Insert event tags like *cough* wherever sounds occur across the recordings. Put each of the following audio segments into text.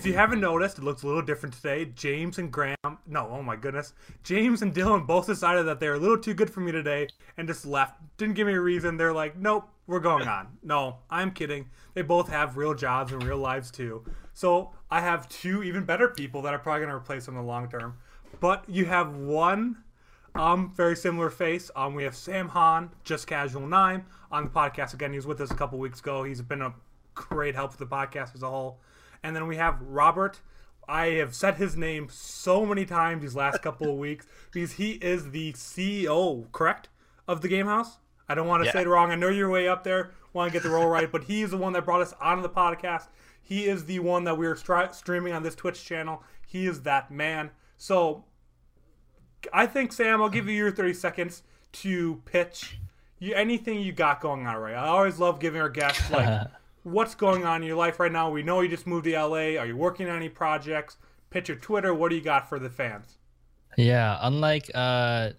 if you haven't noticed, it looks a little different today. James and Graham, no, oh my goodness, James and Dylan both decided that they're a little too good for me today and just left. Didn't give me a reason. They're like, nope, we're going on. No, I'm kidding. They both have real jobs and real lives too. So I have two even better people that are probably going to replace them in the long term. But you have one um, very similar face. Um, we have Sam Hahn, Just Casual Nine, on the podcast again. He was with us a couple weeks ago. He's been a great help for the podcast as a whole. And then we have Robert. I have said his name so many times these last couple of weeks because he is the CEO, correct, of the Game House. I don't want to yeah. say it wrong. I know you're way up there. Want to get the role right, *laughs* but he is the one that brought us onto the podcast. He is the one that we are stri- streaming on this Twitch channel. He is that man. So I think Sam, I'll give you your 30 seconds to pitch you, anything you got going on right. I always love giving our guests like *laughs* what's going on in your life right now. We know you just moved to LA. Are you working on any projects? Pitch your Twitter. What do you got for the fans? Yeah, unlike uh,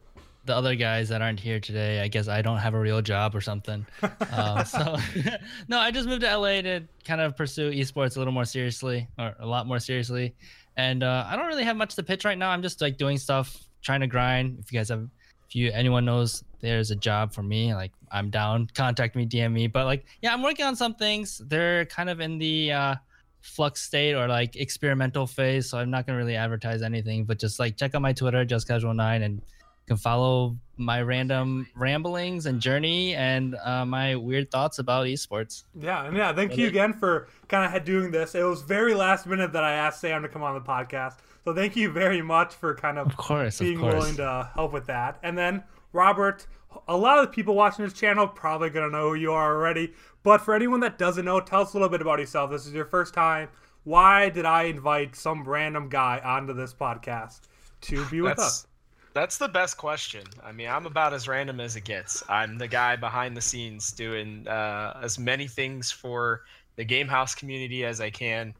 the other guys that aren't here today, I guess I don't have a real job or something. *laughs* um, so, *laughs* no, I just moved to LA to kind of pursue esports a little more seriously, or a lot more seriously. And uh, I don't really have much to pitch right now. I'm just like doing stuff, trying to grind. If you guys have if you anyone knows there's a job for me, like I'm down. Contact me, DM me. But like, yeah, I'm working on some things. They're kind of in the uh, flux state or like experimental phase, so I'm not gonna really advertise anything. But just like check out my Twitter, just casual nine, and can follow my random ramblings and journey and uh, my weird thoughts about esports. Yeah, and yeah, thank you again for kind of doing this. It was very last minute that I asked Sam to come on the podcast. So thank you very much for kind of, of course, being of course. willing to help with that. And then Robert, a lot of the people watching this channel probably gonna know who you are already. But for anyone that doesn't know, tell us a little bit about yourself. This is your first time. Why did I invite some random guy onto this podcast to be with that's, us? That's the best question. I mean, I'm about as random as it gets. I'm the guy behind the scenes doing uh, as many things for the Game House community as I can.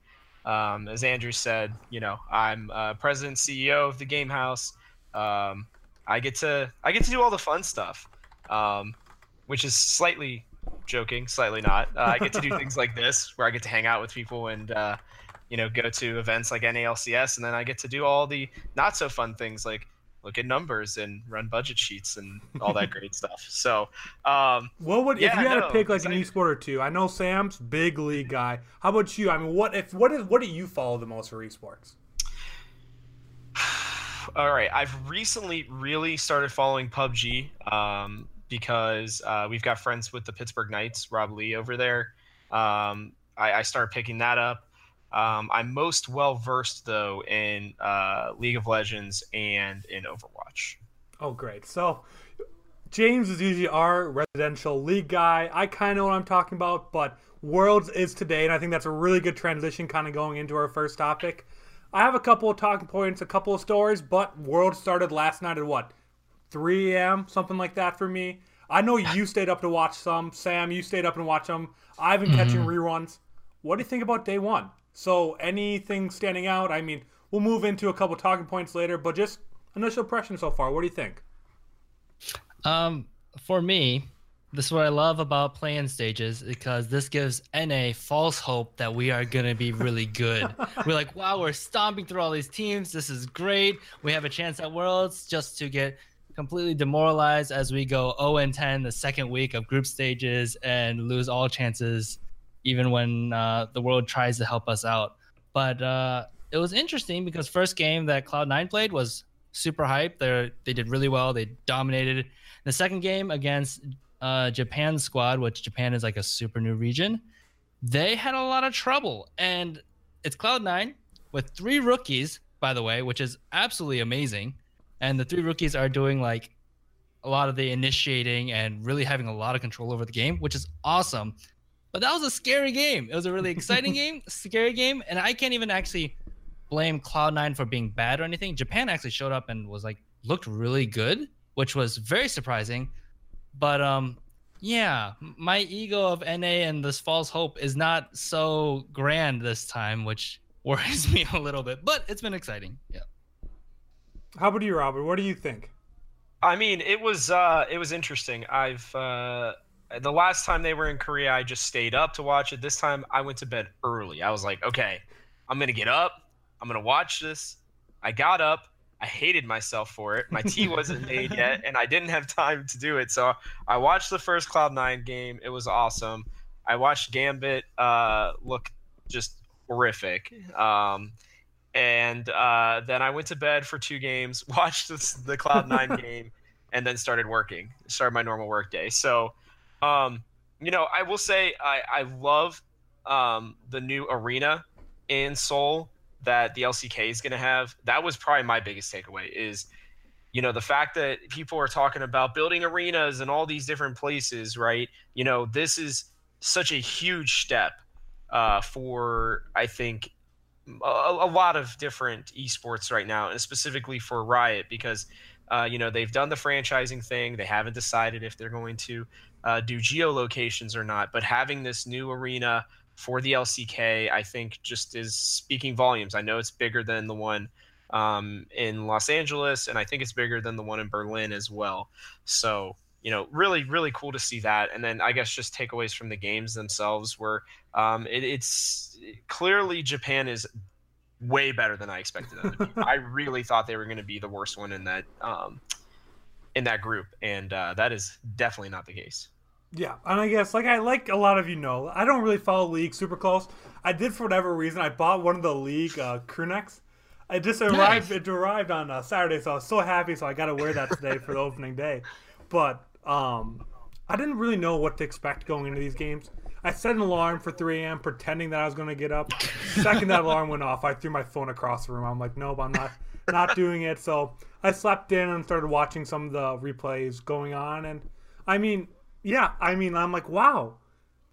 Um, as Andrew said, you know, I'm uh, president CEO of the Game House. Um, I get to I get to do all the fun stuff, um, which is slightly joking, slightly not. Uh, I get to do *laughs* things like this, where I get to hang out with people and uh, you know go to events like NALCS, and then I get to do all the not so fun things like look at numbers and run budget sheets and all that great stuff. So, um, what would yeah, if you had no, to pick like an esport or two? I know Sam's big league guy. How about you? I mean, what if what is what do you follow the most for esports? *sighs* all right, I've recently really started following PUBG um, because uh, we've got friends with the Pittsburgh Knights, Rob Lee over there. Um, I, I started picking that up. Um, I'm most well versed though in uh, League of Legends and in Overwatch. Oh, great! So James is usually our residential league guy. I kind of know what I'm talking about, but Worlds is today, and I think that's a really good transition, kind of going into our first topic. I have a couple of talking points, a couple of stories, but Worlds started last night at what 3 a.m. something like that for me. I know you stayed up to watch some. Sam, you stayed up and watched them. I've been mm-hmm. catching reruns. What do you think about day one? So anything standing out? I mean, we'll move into a couple talking points later, but just initial impression so far. What do you think? Um, for me, this is what I love about playing stages because this gives NA false hope that we are gonna be really good. *laughs* we're like, wow, we're stomping through all these teams. This is great. We have a chance at Worlds just to get completely demoralized as we go 0 and 10 the second week of group stages and lose all chances, even when uh, the world tries to help us out. But uh, it was interesting because first game that Cloud9 played was super hype. They they did really well. They dominated. The second game against uh, Japan squad, which Japan is like a super new region, they had a lot of trouble. And it's Cloud9 with three rookies, by the way, which is absolutely amazing. And the three rookies are doing like a lot of the initiating and really having a lot of control over the game, which is awesome. But that was a scary game. It was a really exciting game, *laughs* scary game, and I can't even actually blame Cloud9 for being bad or anything. Japan actually showed up and was like looked really good, which was very surprising. But um, yeah, my ego of NA and this false hope is not so grand this time, which *laughs* worries me a little bit. But it's been exciting. Yeah. How about you, Robert? What do you think? I mean, it was uh, it was interesting. I've uh, the last time they were in Korea, I just stayed up to watch it. This time, I went to bed early. I was like, okay, I'm gonna get up. I'm gonna watch this. I got up. I hated myself for it. My tea wasn't *laughs* made yet, and I didn't have time to do it. So I watched the first Cloud9 game. It was awesome. I watched Gambit uh, look just horrific. Um, and uh, then I went to bed for two games, *laughs* watched this, the Cloud9 *laughs* game, and then started working. Started my normal work day. So, um, you know, I will say I, I love um, the new arena in Seoul that the LCK is going to have. That was probably my biggest takeaway is, you know, the fact that people are talking about building arenas and all these different places, right? You know, this is such a huge step uh, for, I think, a, a, lot of different esports right now, and specifically for Riot because, uh, you know, they've done the franchising thing. They haven't decided if they're going to uh, do geolocations or not, but having this new arena – for the LCK, I think just is speaking volumes. I know it's bigger than the one um, in Los Angeles, and I think it's bigger than the one in Berlin as well. So, you know, really, really cool to see that. And then I guess just takeaways from the games themselves were um, it, it's clearly Japan is way better than I expected them to be. *laughs* I really thought they were going to be the worst one in that um, in that group, and uh, that is definitely not the case. Yeah, and I guess like I like a lot of you know, I don't really follow League super close. I did for whatever reason. I bought one of the League uh, crew necks. It just arrived. Nice. It arrived on uh, Saturday, so I was so happy. So I got to wear that today for the *laughs* opening day. But um, I didn't really know what to expect going into these games. I set an alarm for 3 a.m. pretending that I was going to get up. Second that alarm went off, I threw my phone across the room. I'm like, nope, I'm not not doing it. So I slept in and started watching some of the replays going on. And I mean, yeah, I mean, I'm like, wow,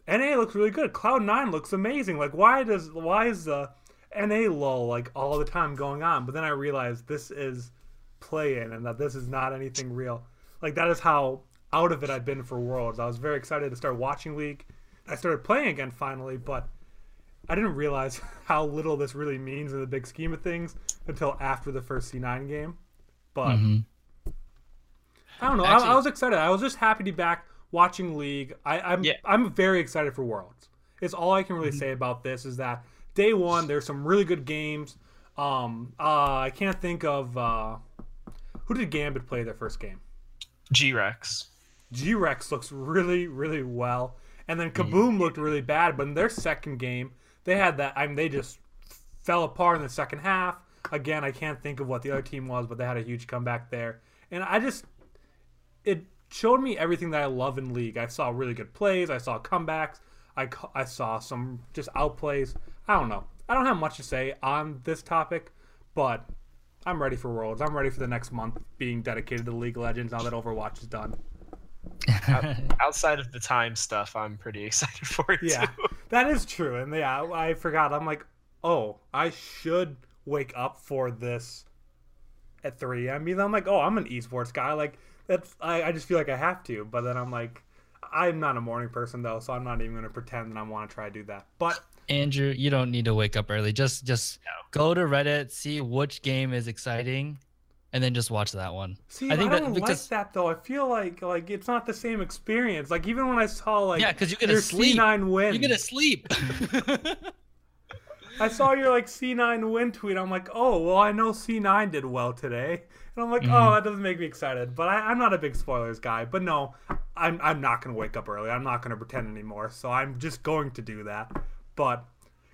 NA looks really good. Cloud Nine looks amazing. Like, why does why is the NA lull like all the time going on? But then I realized this is play-in and that this is not anything real. Like that is how out of it I've been for Worlds. I was very excited to start watching League. I started playing again finally, but I didn't realize *laughs* how little this really means in the big scheme of things until after the first C9 game. But mm-hmm. I don't know. Actually, I, I was excited. I was just happy to be back watching League. I, I'm yeah. I'm very excited for Worlds. It's all I can really mm-hmm. say about this is that day one there's some really good games. Um, uh, I can't think of uh, who did Gambit play their first game. G Rex. G Rex looks really really well, and then KaBuM mm-hmm. looked really bad. But in their second game, they had that. I mean, they just fell apart in the second half. Again, I can't think of what the other team was, but they had a huge comeback there. And I just it showed me everything that I love in League. I saw really good plays. I saw comebacks. I, I saw some just outplays. I don't know. I don't have much to say on this topic, but I'm ready for Worlds. I'm ready for the next month being dedicated to League Legends now that Overwatch is done. *laughs* Outside of the time stuff, I'm pretty *laughs* excited for it. Yeah, too. *laughs* that is true. And yeah, I forgot. I'm like, oh, I should wake up for this at 3 a.m. I'm like, oh, I'm an esports guy. Like, that's I, I just feel like I have to, but then I'm like, I'm not a morning person though, so I'm not even gonna pretend that I want to try to do that. But Andrew, you don't need to wake up early. Just just no. go to Reddit, see which game is exciting, and then just watch that one. See, I think I don't that, because, like that though. I feel like like it's not the same experience. Like even when I saw like yeah, because you get to sleep. C9 win. You get to sleep. *laughs* *laughs* I saw your like C9 win tweet. I'm like, oh well, I know C9 did well today. And I'm like, mm-hmm. oh, that doesn't make me excited. But I, am not a big spoilers guy. But no, I'm, I'm not going to wake up early. I'm not going to pretend anymore. So I'm just going to do that. But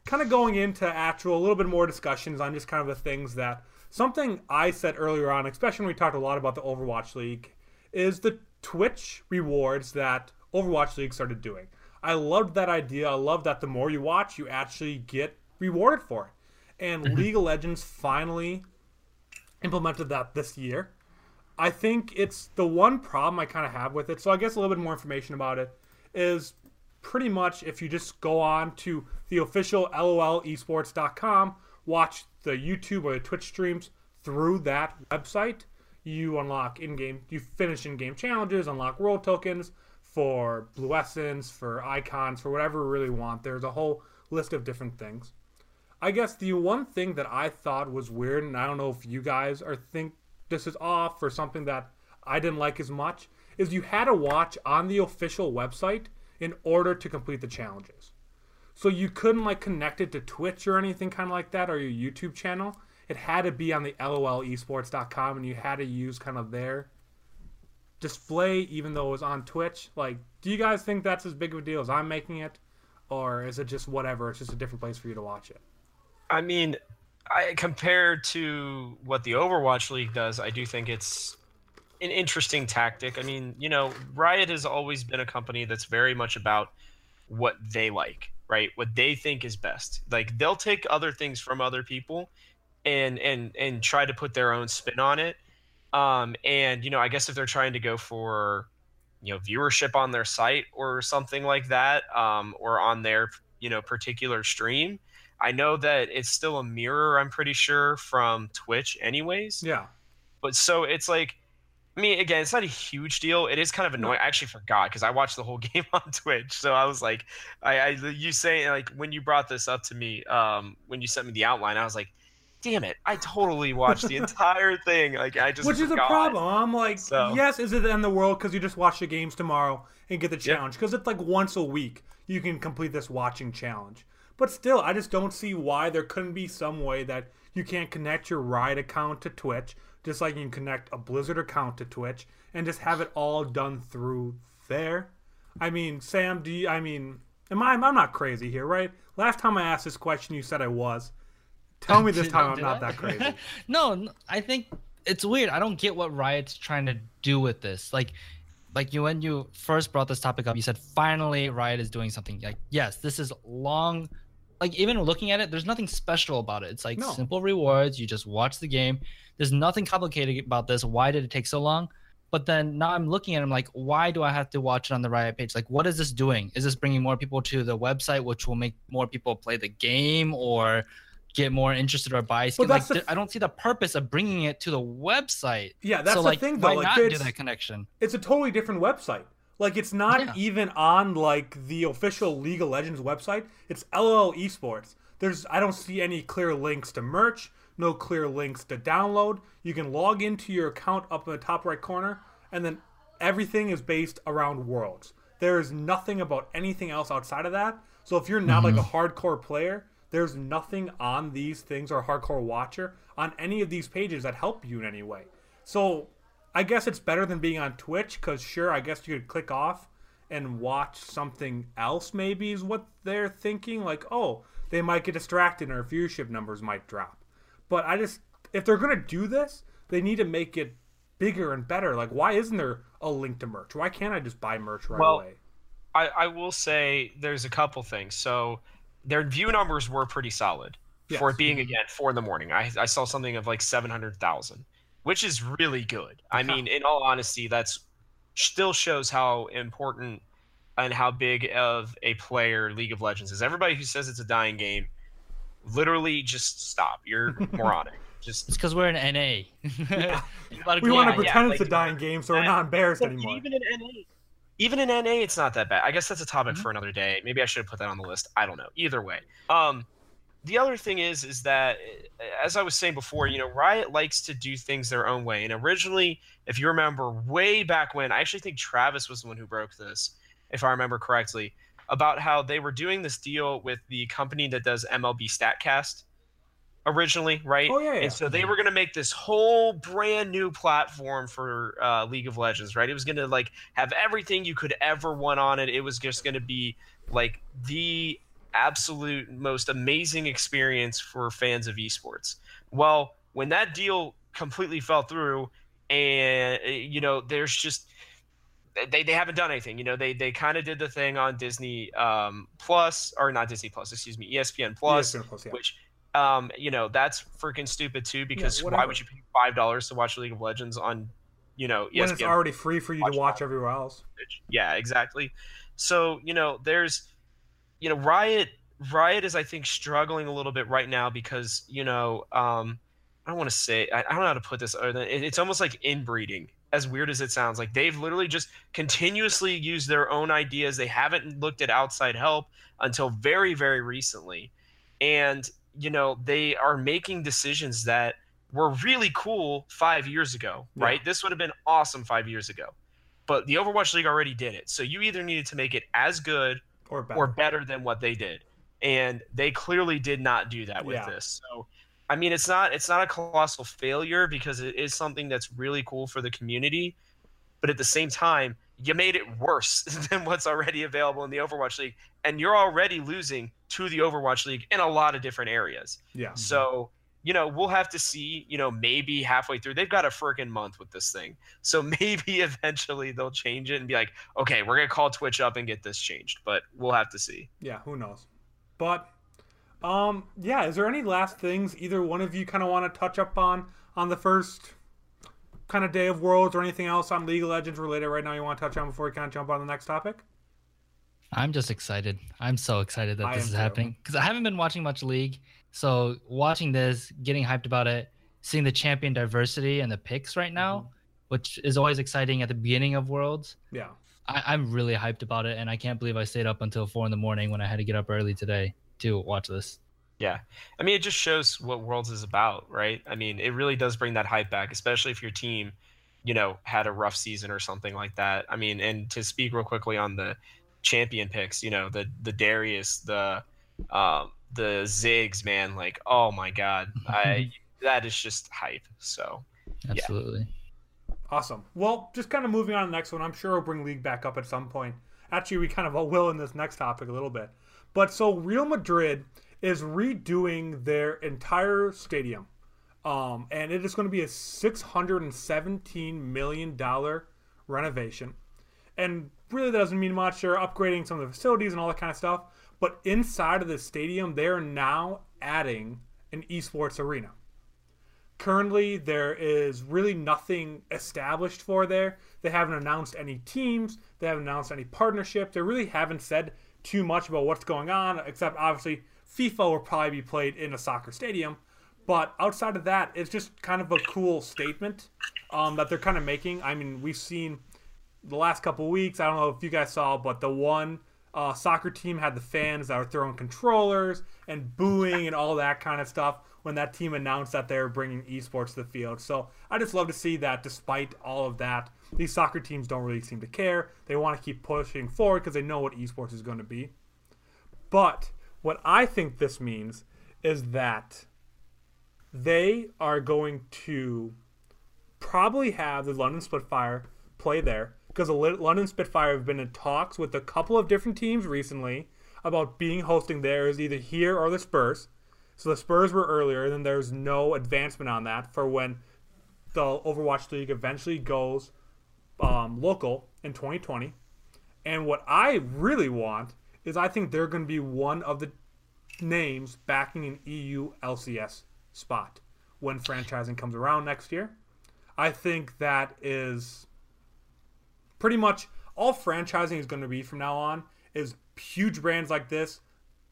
kind of going into actual, a little bit more discussions on just kind of the things that something I said earlier on, especially when we talked a lot about the Overwatch League, is the Twitch rewards that Overwatch League started doing. I loved that idea. I love that the more you watch, you actually get rewarded for it. And mm-hmm. League of Legends finally implemented that this year. I think it's the one problem I kind of have with it. So I guess a little bit more information about it is pretty much if you just go on to the official LOLesports.com, watch the YouTube or the Twitch streams through that website, you unlock in-game, you finish in-game challenges, unlock world tokens for blue essence, for icons, for whatever you really want. There's a whole list of different things. I guess the one thing that I thought was weird, and I don't know if you guys are think this is off or something that I didn't like as much, is you had to watch on the official website in order to complete the challenges. So you couldn't like connect it to Twitch or anything kind of like that or your YouTube channel. It had to be on the lol LOLesports.com and you had to use kind of their display even though it was on Twitch. Like, do you guys think that's as big of a deal as I'm making it? Or is it just whatever? It's just a different place for you to watch it. I mean, I compared to what the Overwatch League does, I do think it's an interesting tactic. I mean, you know, Riot has always been a company that's very much about what they like, right? What they think is best. Like they'll take other things from other people and and and try to put their own spin on it. Um and you know, I guess if they're trying to go for you know, viewership on their site or something like that um or on their, you know, particular stream, I know that it's still a mirror, I'm pretty sure, from Twitch, anyways. Yeah. But so it's like, I mean, again, it's not a huge deal. It is kind of annoying. I actually forgot because I watched the whole *laughs* game on Twitch. So I was like, I, I you say like when you brought this up to me, um, when you sent me the outline, I was like, damn it, I totally watched the *laughs* entire thing. Like I just Which is a problem. I'm like, So- yes, is it the end of the world because you just watch the games tomorrow and get the challenge? Because it's like once a week you can complete this watching challenge. But still, I just don't see why there couldn't be some way that you can't connect your Riot account to Twitch, just like you can connect a Blizzard account to Twitch, and just have it all done through there. I mean, Sam, do you? I mean, am I? I'm not crazy here, right? Last time I asked this question, you said I was. Tell me this *laughs* time I'm not I? that crazy. *laughs* no, I think it's weird. I don't get what Riot's trying to do with this. Like, like you when you first brought this topic up, you said finally Riot is doing something. Like, yes, this is long. Like even looking at it, there's nothing special about it. It's like No. simple rewards. You just watch the game. There's nothing complicated about this. Why did it take so long? But then now I'm looking at it, I'm like, why do I have to watch it on the Riot page? Like, what is this doing? Is this bringing more people to the website, which will make more people play the game or get more interested or buy skins? Like, that's the I don't see the purpose of bringing it to the website. Yeah, that's so, the like, thing though. Why Like, not do that connection? it's a totally different website. Like it's not Yeah. even on like the official League of Legends website. It's LOL Esports. There's I don't see any clear links to merch, no clear links to download. You can log into your account up in the top right corner, and then everything is based around worlds. There is nothing about anything else outside of that. So if you're not like a mm-hmm. hardcore player, there's nothing on these things or hardcore watcher on any of these pages that help you in any way. So I guess it's better than being on Twitch because sure, I guess you could click off and watch something else. Maybe is what they're thinking. Like, oh, they might get distracted and our viewership numbers might drop. But I just, if they're gonna do this, they need to make it bigger and better. Like, why isn't there a link to merch? Why can't I just buy merch right Well, away? I, I will say there's a couple things. So their view numbers were pretty solid for it being again four in the morning. I, I saw something of like seven hundred thousand, which is really good. I Yeah. mean, in all honesty, that's still shows how important and how big of a player League of Legends is. Everybody who says it's a dying game, literally just stop. You're *laughs* moronic. Just It's because we're in NA. You *laughs* gotta We want to out. yeah, pretend like- it's a dying game, so we're not embarrassed anymore. Even in NA, even in NA, it's not that bad. I guess that's a topic Mhm. for another day. Maybe I should have put that on the list. I don't know. Either way, um, the other thing is, is that uh, as I was saying before, you know, Riot likes to do things their own way. And originally, if you remember, way back when, I actually think Travis was the one who broke this, if I remember correctly, about how they were doing this deal with the company that does MLB Statcast originally, right? Oh, yeah, yeah. And so they were going to make this whole brand new platform for uh, League of Legends, right? It was going to like have everything you could ever want on it. It was just going to be like the absolute most amazing experience for fans of esports. Well, when that deal completely fell through, and you know, there's just they, they haven't done anything. You know, they they kind of did the thing on Disney um, Plus or not Disney Plus, excuse me, ESPN Plus, ESPN Plus, yeah. which um, you know that's freaking stupid too because why would you pay five dollars to watch League of Legends on you know E when it's already free for you Watch to watch everywhere else. Yeah, exactly. So you know, there's you know, Riot Riot is I think struggling a little bit right now because you know, um, I don't want to say I, I don't know how to put this other than it, it's almost like inbreeding. As weird as it sounds, like they've literally just continuously used their own ideas. They haven't looked at outside help until very, very recently, and you know they are making decisions that were really cool five years ago. Yeah. Right? This would have been awesome five years ago, but the Overwatch League already did it. So you either needed to make it as good Or better. or better than what they did. and they clearly did not do that with Yeah. this. So, I mean, it's not it's not a colossal failure because it is something that's really cool for the community, but at the same time, you made it worse *laughs* than what's already available in the Overwatch League, and you're already losing to the Overwatch League in a lot of different areas. Yeah. Mm-hmm. So, you know, we'll have to see, you know, maybe halfway through. They've got a freaking month with this thing. So *laughs* maybe eventually they'll change it and be like, okay, we're going to call Twitch up and get this changed. But we'll have to see. Yeah, who knows? But um yeah, is there any last things either one of you kind of want to touch up on on the first kind of day of worlds or anything else on League of Legends related right now you want to touch on before we kind of jump on the next topic? I'm just excited. I'm so excited that I this is too. happening because I haven't been watching much League. So watching this, getting hyped about it, seeing the champion diversity and the picks right now, Mm-hmm. which is always exciting at the beginning of Worlds. Yeah. I, I'm really hyped about it, and I can't believe I stayed up until four in the morning when I had to get up early today to watch this. Yeah. I mean, it just shows what Worlds is about, right? I mean, it really does bring that hype back, especially if your team, you know, had a rough season or something like that. I mean, and to speak real quickly on the champion picks, you know, the the Darius, the um the Ziggs, man, like, oh my god. *laughs* I that is just hype. So, Absolutely. Awesome. Well, just kind of moving on to the next one. I'm sure we'll bring League back up at some point. Actually, we kind of will in this next topic a little bit. But so Real Madrid is redoing their entire stadium. Um, and it is going to be a $617 million renovation. And really, that doesn't mean much. They're upgrading some of the facilities and all that kind of stuff. But inside of the stadium, they're now adding an esports arena currently there is really nothing established for there they haven't announced any teams they haven't announced any partnership they really haven't said too much about what's going on except obviously fifa will probably be played in a soccer stadium. But outside of that it's just kind of a cool statement um, that they're kind of making. I mean we've seen the last couple weeks i don't know if you guys saw but the one uh, soccer team had the fans that were throwing controllers and booing and all that kind of stuff when that team announced that they were bringing esports to the field. So I just love to see that despite all of that, these soccer teams don't really seem to care. They want to keep pushing forward because they know what esports is going to be. But what I think this means is that they are going to probably have the London Spitfire play there because the London Spitfire have been in talks with a couple of different teams recently about being hosting theirs either here or the Spurs. So the Spurs were earlier, and then there's no advancement on that for when the Overwatch League eventually goes um, local in 2020. And what I really want is I think they're going to be one of the names backing an EU LCS spot when franchising comes around next year. I think that is pretty much all franchising is going to be from now on is huge brands like this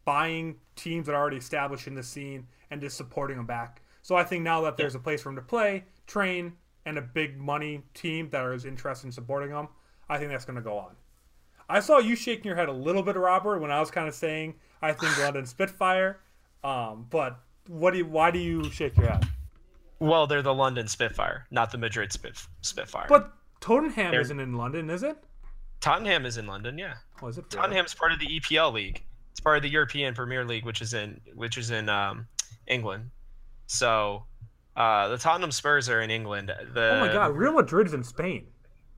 buying teams that are already established in the scene and just supporting them back. So I think now that there's a place for them to play, train, and a big money team that is interested in supporting them, I think that's going to go on. I saw you shaking your head a little bit, Robert, when I was kind of saying I think *sighs* London Spitfire. Um, but what do you? Why do you shake your head? well, they're the London Spitfire, not the Madrid Spit, Spitfire. But Tottenham They're- isn't in London, is it? Tottenham is in London, yeah. Was it? Tottenham's part of the EPL league. It's part of the European Premier League, which is in which is in um, England. So uh, the Tottenham Spurs are in England. The, Oh my God, Real Madrid's in Spain.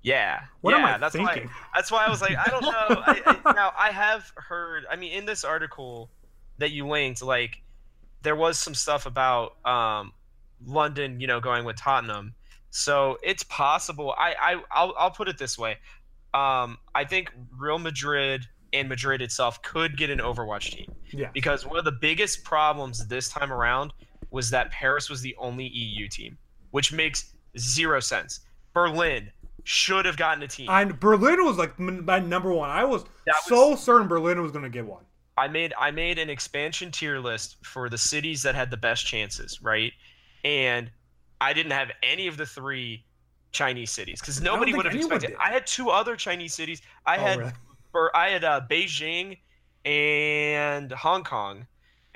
Yeah. What yeah, am I that's thinking? Why, that's why I was like, I don't know. I, I, now I have heard. I mean, in this article that you linked, like there was some stuff about um, London, you know, going with Tottenham. So it's possible. I, I I'll, I'll put it this way. Um, I think Real Madrid and Madrid itself could get an Overwatch team Yeah. because one of the biggest problems this time around was that Paris was the only EU team, which makes zero sense. Berlin should have gotten a team. And Berlin was like my number one. I was That so certain Berlin was going to get one. I made I made an expansion tier list for the cities that had the best chances, right? And I didn't have any of the three Chinese cities because nobody would have expected. did. I had two other Chinese cities. I Oh, had really? For I had uh, Beijing and Hong Kong,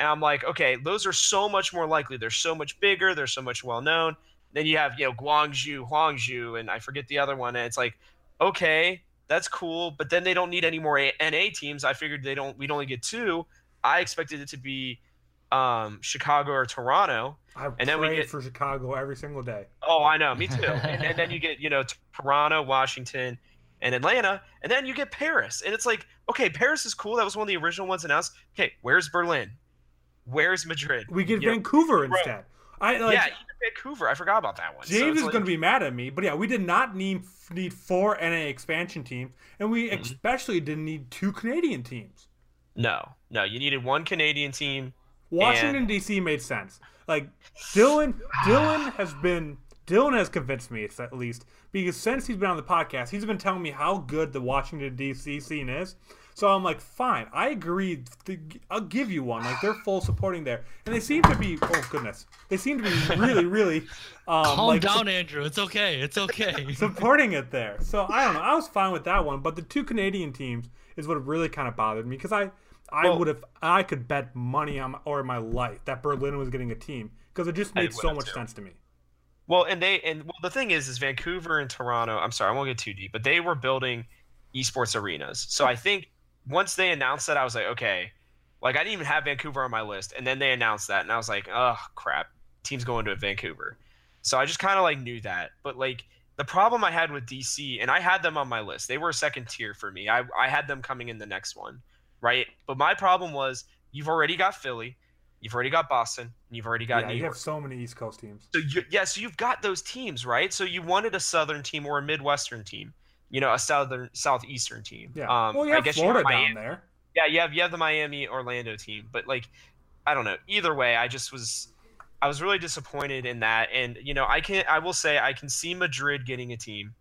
and I'm like, okay, those are so much more likely. They're so much bigger. They're so much well known. Then you have you know Guangzhou, Hangzhou, and I forget the other one. And it's like, okay, that's cool, but then they don't need any more A- NA teams. I figured they don't. We'd only get two. I expected it to be um, Chicago or Toronto. I And then we get- for Chicago every single day. Oh, I know, me too. *laughs* and, and then you get you know Toronto, Washington, and Atlanta, and then you get Paris, and it's like okay, Paris is cool. That was one of the original ones announced. Okay, where's Berlin? Where's Madrid? We get You Vancouver Bro. instead. I like yeah, even Vancouver. I forgot about that one. James it's is like- going to be mad at me, but yeah, we did not need need four NA expansion teams, and we Mm-hmm. especially didn't need two Canadian teams. No, no, you needed one Canadian team. Washington D.C. made sense. Like Dylan, Dylan *sighs* has been Dylan has convinced me at least because since he's been on the podcast, he's been telling me how good the Washington D.C. scene is. So I'm like, fine, I agree. to- I'll give you one. Like they're full supporting there, and they seem to be. Oh goodness, they seem to be really, really. *laughs* Um, Calm like, down, Andrew. It's okay. It's okay. *laughs* supporting it there. So I don't know. I was fine with that one, but the two Canadian teams is what really kind of bothered me because I I Well- would have I could bet money on my, or my life that Berlin was getting a team because it just made so much too. sense to me. Well, and they and well, the thing is, is Vancouver and Toronto. I'm sorry, I won't get too deep, but they were building esports arenas. So I think once they announced that, I was like, okay, like I didn't even have Vancouver on my list, and then they announced that, and I was like, oh crap, team's going to Vancouver. So I just kind of like knew that, but like the problem I had with DC, and I had them on my list. They were a second tier for me. I I had them coming in the next one, right? But my problem was you've already got Philly, you've already got Boston, and you've already got yeah, New you York. have so many East Coast teams. So you, yeah, so you've got those teams, right? So you wanted a southern team or a midwestern team, you know, a southern southeastern team. Yeah. Um, well, you I have guess Florida you have Miami. down there. Yeah, you have you have the Miami Orlando team, but like, I don't know. Either way, I just was, I was really disappointed in that, and you know, I can I will say I can see Madrid getting a team,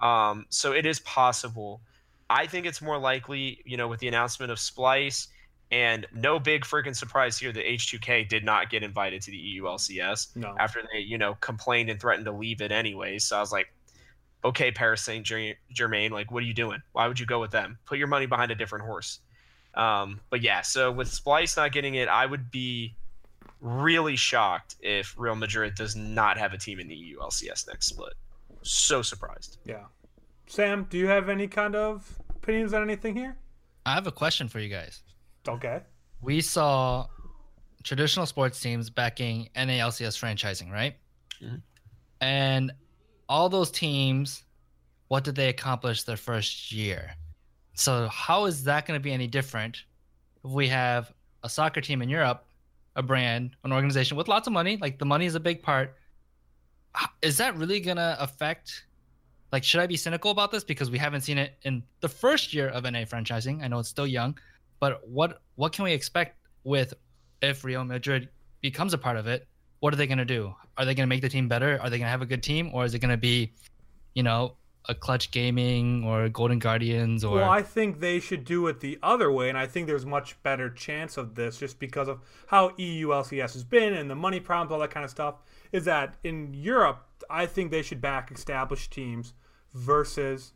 um, so it is possible. I think it's more likely, you know, with the announcement of Splyce. And no big freaking surprise here that H2K did not get invited to the EULCS No. after they, you know, complained and threatened to leave it anyways. So I was like, okay, Paris Saint Germain, like, what are you doing? Why would you go with them? Put your money behind a different horse. Um, but yeah, so with Splyce not getting it, I would be really shocked if Real Madrid does not have a team in the E EULCS next split. So surprised. Yeah. Sam, do you have any kind of opinions on anything here? I have a question for you guys. Okay. We saw traditional sports teams backing NALCS franchising, right? Mhm. And all those teams, what did they accomplish their first year? So how is that going to be any different if we have a soccer team in Europe, a brand, an organization with lots of money? Like the money is a big part. Is that really going to affect? Like, should I be cynical about this because we haven't seen it in the first year of NA franchising? I know it's still young, but what what can we expect with if Real Madrid becomes a part of it? What are they going to do? Are they going to make the team better? Are they going to have a good team, or is it going to be, you know, a Clutch Gaming or Golden Guardians or? Well, I think they should do it the other way, and I think there's much better chance of this just because of how EU LCS has been and the money problems, all that kind of stuff. Is that in Europe, I think they should back established teams versus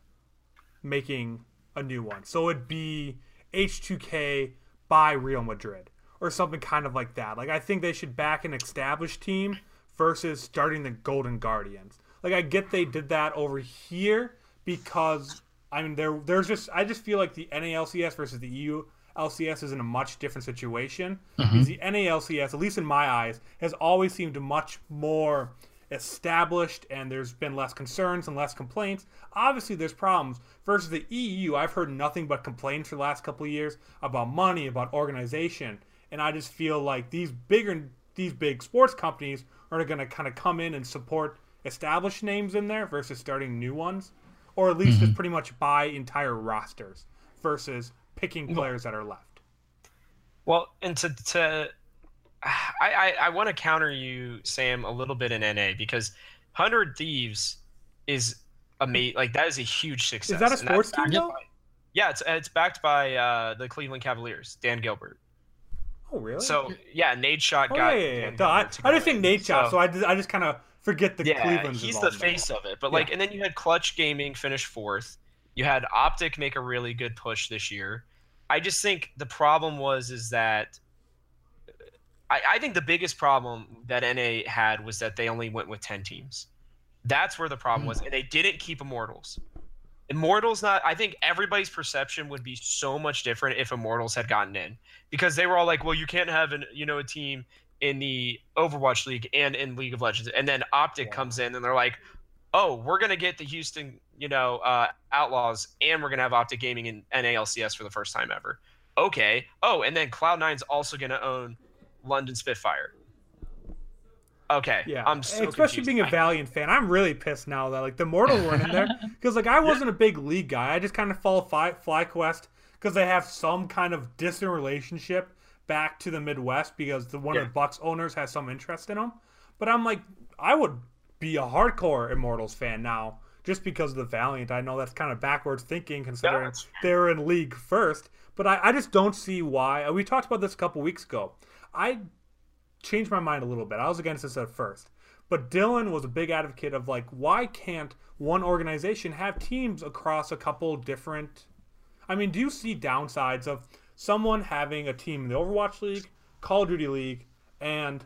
making a new one. So it'd be H2K by Real Madrid or something kind of like that. Like I think they should back an established team versus starting the Golden Guardians. Like I get they did that over here because I mean there there's just I just feel like the NALCS versus the EU LCS is in a much different situation. Mm-hmm. Because the NALCS, at least in my eyes, has always seemed much more established and there's been less concerns and less complaints. Obviously there's problems. Versus the EU, I've heard nothing but complaints for the last couple of years about money, about organization. And I just feel like these bigger these big sports companies are going to kind of come in and support established names in there versus starting new ones, or at least just mm-hmm. pretty much buy entire rosters versus picking players that are left. Well, and to to I I, I want to counter you, Sam, a little bit in NA because Hundred Thieves is amazing. Like that is a huge success. Is that a sports team though? by- yeah, it's it's backed by uh, the Cleveland Cavaliers, Dan Gilbert. Oh really? So yeah, Nadeshot oh, got. yeah, yeah, yeah. I, I just think in. Nadeshot, So- so I just, I just kind of forget the yeah, Cleveland's he's the face of it. But like, and then you had Clutch Gaming finish fourth. You had Optic make a really good push this year. I just think the problem was is that I, I think the biggest problem that NA had was that they only went with ten teams. That's where the problem was, and they didn't keep Immortals. Immortals not I think everybody's perception would be so much different if Immortals had gotten in. Because they were all like, Well, you can't have an you know, a team in the Overwatch League and in League of Legends. And then Optic comes in and they're like, Oh, we're gonna get the Houston, you know, uh, Outlaws and we're gonna have Optic Gaming in NALCS for the first time ever. Okay. Oh, and then Cloud9's also gonna own London Spitfire. Okay. Yeah, I'm so especially confused. being a Valiant fan, I'm really pissed now that like the Mortal weren't in there *laughs* because like I wasn't a big League guy. I just kind of follow Fly, FlyQuest because they have some kind of distant relationship back to the Midwest because the one of the Bucks owners has some interest in them. But I'm like, I would be a hardcore Immortals fan now just because of the Valiant. I know that's kind of backwards thinking considering that's- they were in League first, but I, I just don't see why. Uh, we talked about this a couple weeks ago. I changed my mind a little bit. I was against this at first. But Dylan was a big advocate of like, why can't one organization have teams across a couple different. I mean, do you see downsides of someone having a team in the Overwatch League, Call of Duty League, and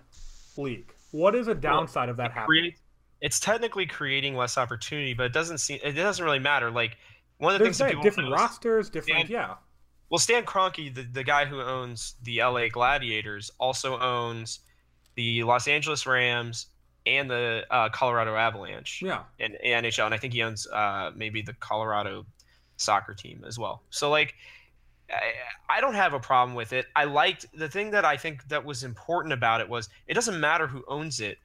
League? What is a downside of that happening? create it's technically creating less opportunity, but it doesn't seem it doesn't really matter. Like one of the There's things that people different know is- rosters, different. And- yeah. Well, Stan Kroenke, the, the guy who owns the LA Gladiators, also owns the Los Angeles Rams and the uh, Colorado Avalanche Yeah. in NHL, and I think he owns uh, maybe the Colorado soccer team as well. So like, I, I don't have a problem with it. I liked the thing that I think that was important about it was it doesn't matter who owns it,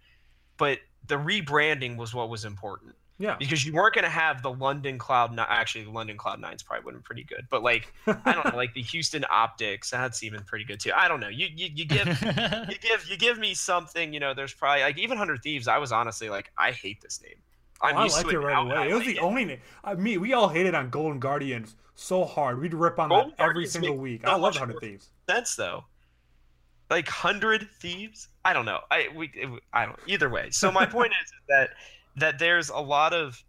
but the rebranding was what was important Yeah. because you weren't going to have the London Cloud. Actually, the London Cloud Nines probably would have been pretty good, but like I don't know, *laughs* like the Houston Optics, that's even pretty good too. I don't know. You you, you give you give you give me something. You know, there's probably like even Hundred Thieves. I was honestly like, I hate this name. Oh, I'm Oh, I liked it it right now, away. It was like the only name. Me, we all hated on Golden Guardians so hard. We'd rip on Golden that every Guardians single week. I loved much Hundred Thieves. sense though. Like hundred thieves? I don't know. I we it, I don't. Either way. So my point is that that there's a lot of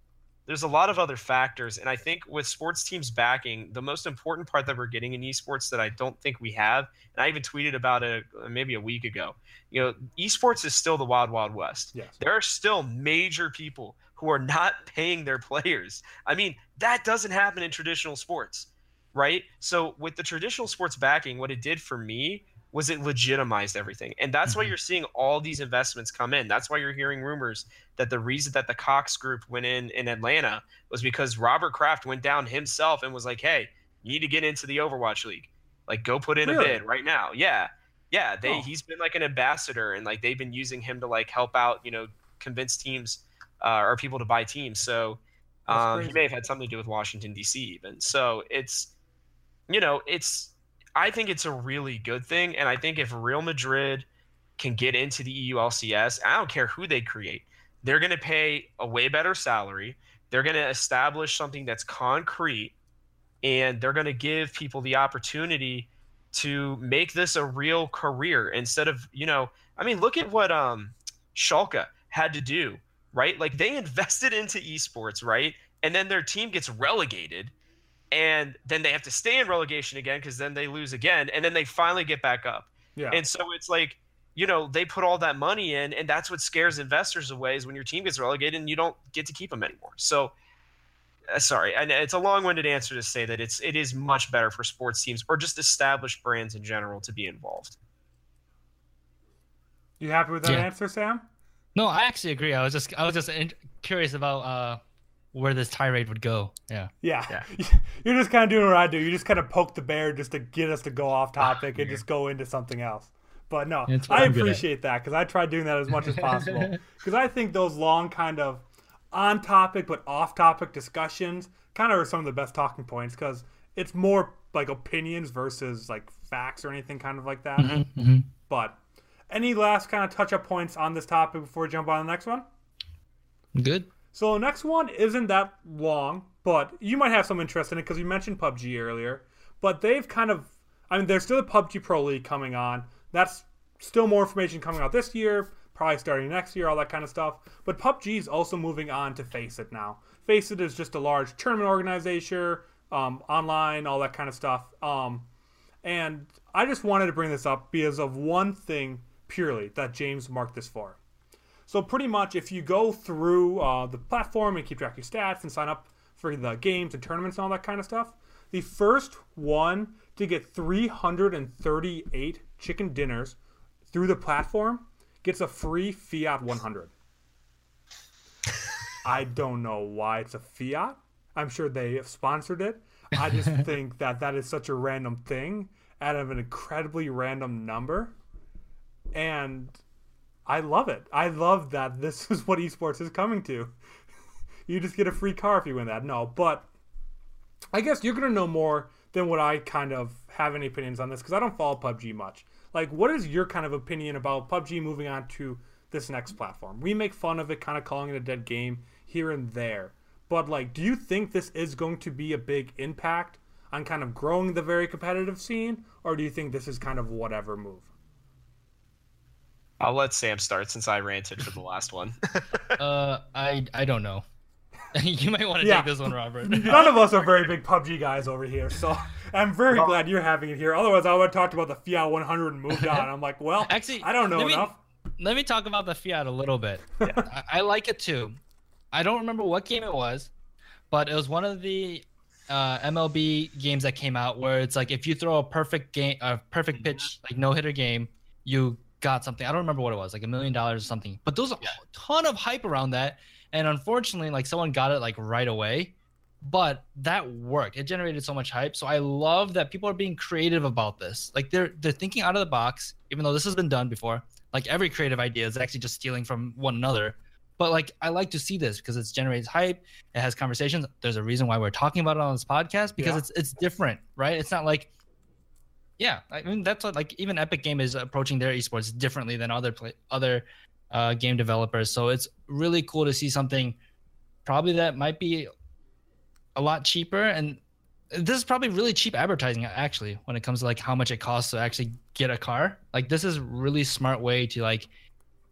there's a lot of other factors, and I think with sports teams backing, the most important part that we're getting in esports that I don't think we have, and I even tweeted about it uh, maybe a week ago. You know, esports is still the wild wild west Yes. there are still major people who are not *laughs* paying their players. I mean, that doesn't happen in traditional sports, right? So with the traditional sports backing, what it did for me was it legitimized everything. And that's why Mhm. you're seeing all these investments come in. That's why you're hearing rumors that the reason that the Cox group went in in Atlanta was because Robert Kraft went down himself and was like, "Hey, you need to get into the Overwatch League. Like go put in Really? a bid right now." Yeah. Yeah, they Oh. he's been like an ambassador and like they've been using him to like help out, you know, convince teams uh, or people to buy teams. So um, he may have had something to do with Washington D.C. even. So it's, you know, it's. I think it's a really good thing, and I think if Real Madrid can get into the EULCS, I don't care who they create, they're going to pay a way better salary. They're going to establish something that's concrete, and they're going to give people the opportunity to make this a real career instead of you know. I mean, look at what um, Schalke had to do right? Like they *laughs* invested into esports, right? And then their team gets relegated, and then they have to stay in relegation again because then they lose again, and then they finally get back up. Yeah. And so it's like, you know, they put all that money in, and that's what scares investors away is when your team gets relegated and you don't get to keep them anymore. So, uh, sorry, and it's a long-winded answer to say that it's it is much better for sports teams or just established brands in general to be involved. you happy with that Yeah. answer, Sam? No, I actually agree. I was just I was just in- curious about uh where this tirade would go. Yeah. Yeah. Yeah. *laughs* You're just kind of doing what I do. You just kind of poke the bear just to get us to go off topic and just go into something else. But no, I I'm appreciate that because I try doing that as much as possible. *laughs* Because I think those long kind of on topic but off topic discussions kind of are some of the best talking points because it's more like opinions versus like facts or anything kind of like that. Mm-hmm. But any last kind of touch up points on this topic before we jump on the next one? Good. So the next one isn't that long, but you might have some interest in it because you mentioned PUBG earlier. But they've kind of, I mean, there's still a PUBG Pro League coming on. That's still more information coming out this year, probably starting next year, all that kind of stuff. But PUBG is also moving on to Faceit now. Faceit is just a large tournament organization, um, online, all that kind of stuff. Um, and I just wanted to bring this up because of one thing purely that James marked this for. So pretty much, if you go through uh, the platform and keep track of your stats and sign up for the games and tournaments and all that kind of stuff. The first one to get 338 chicken dinners through the platform gets a free Fiat 100. *laughs* I don't know why it's a Fiat. I'm sure they have sponsored it. I just *laughs* think that that is such a random thing out of an incredibly random number. And I love it. I love that this *laughs* is what esports is coming to. you just get a free car if you win that. No, but I guess you're going to know more than what I kind of have any opinions on this because I don't follow PUBG much. Like, what is your kind of opinion about PUBG moving on to this next platform? We make fun of it, kind of calling it a dead game here and there. But, like, do you think this is going to be a big impact on kind of growing the very competitive scene? Or do you think this is kind of whatever move? I'll let Sam start since I ranted for the last one. *laughs* uh, I I don't know. *laughs* you might want to yeah. take this one, Robert. *laughs* None of us are very big PUBG guys over here, so I'm very well, glad you're having it here. Otherwise, I would have talked about the Fiat 100 and moved on. I'm like, well, actually, I don't know let enough. Me, let me talk about the Fiat a little bit. Yeah. I, I, like it too. I don't remember what game it was, but it was one of the uh, MLB games that came out where it's like if you throw a perfect game, a perfect pitch, like no hitter game, you got something. I don't remember what it was, like a million dollars or something. But there's a yeah. ton of hype around that and unfortunately, like someone got it like right away, but that worked. It generated so much hype. So I love that people are being creative about this. Like they're they're thinking out of the box, even though this has been done before. Like every creative idea is actually just stealing from one another. But like I like to see this because it generates hype. It has conversations. There's a reason why we're talking about it on this podcast because yeah. it's it's different, right? It's not like yeah, I mean that's what like even Epic Game is approaching their esports differently than other play other uh, game developers. So it's really cool to see something probably that might be a lot cheaper. And this is probably really cheap advertising actually when it comes to like how much it costs to actually get a car. Like this is really smart way to like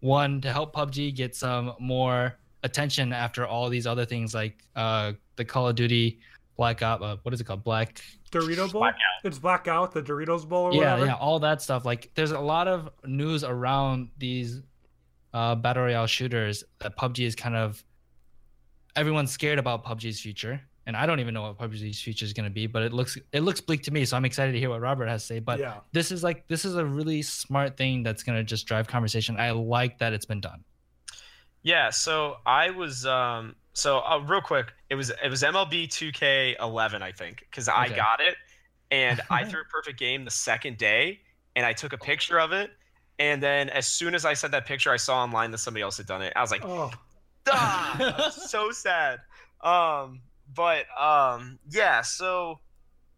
one to help PUBG get some more attention after all these other things like uh the Call of Duty Black Op, uh, what is it called? Black Dorito Bowl. Blackout. It's Blackout, the Doritos Bowl. yeah, whatever. yeah, all that stuff. Like, there's a lot of news around these uh, battle royale shooters that PUBG is kind of everyone's scared about PUBG's future, and I don't even know what PUBG's future is going to be, but it looks it looks bleak to me. So I'm excited to hear what Robert has to say. But yeah. this is like this is a really smart thing that's going to just drive conversation. I like that it's been done. Yeah. So I was um so uh, real quick, it was it was MLB 2K11 I think because okay. I got it and I threw a perfect game the second day and I took a picture of it and then as soon as I sent that picture, I saw online that somebody else had done it. I was like, oh, ah, so *laughs* sad. Um, but um, yeah. So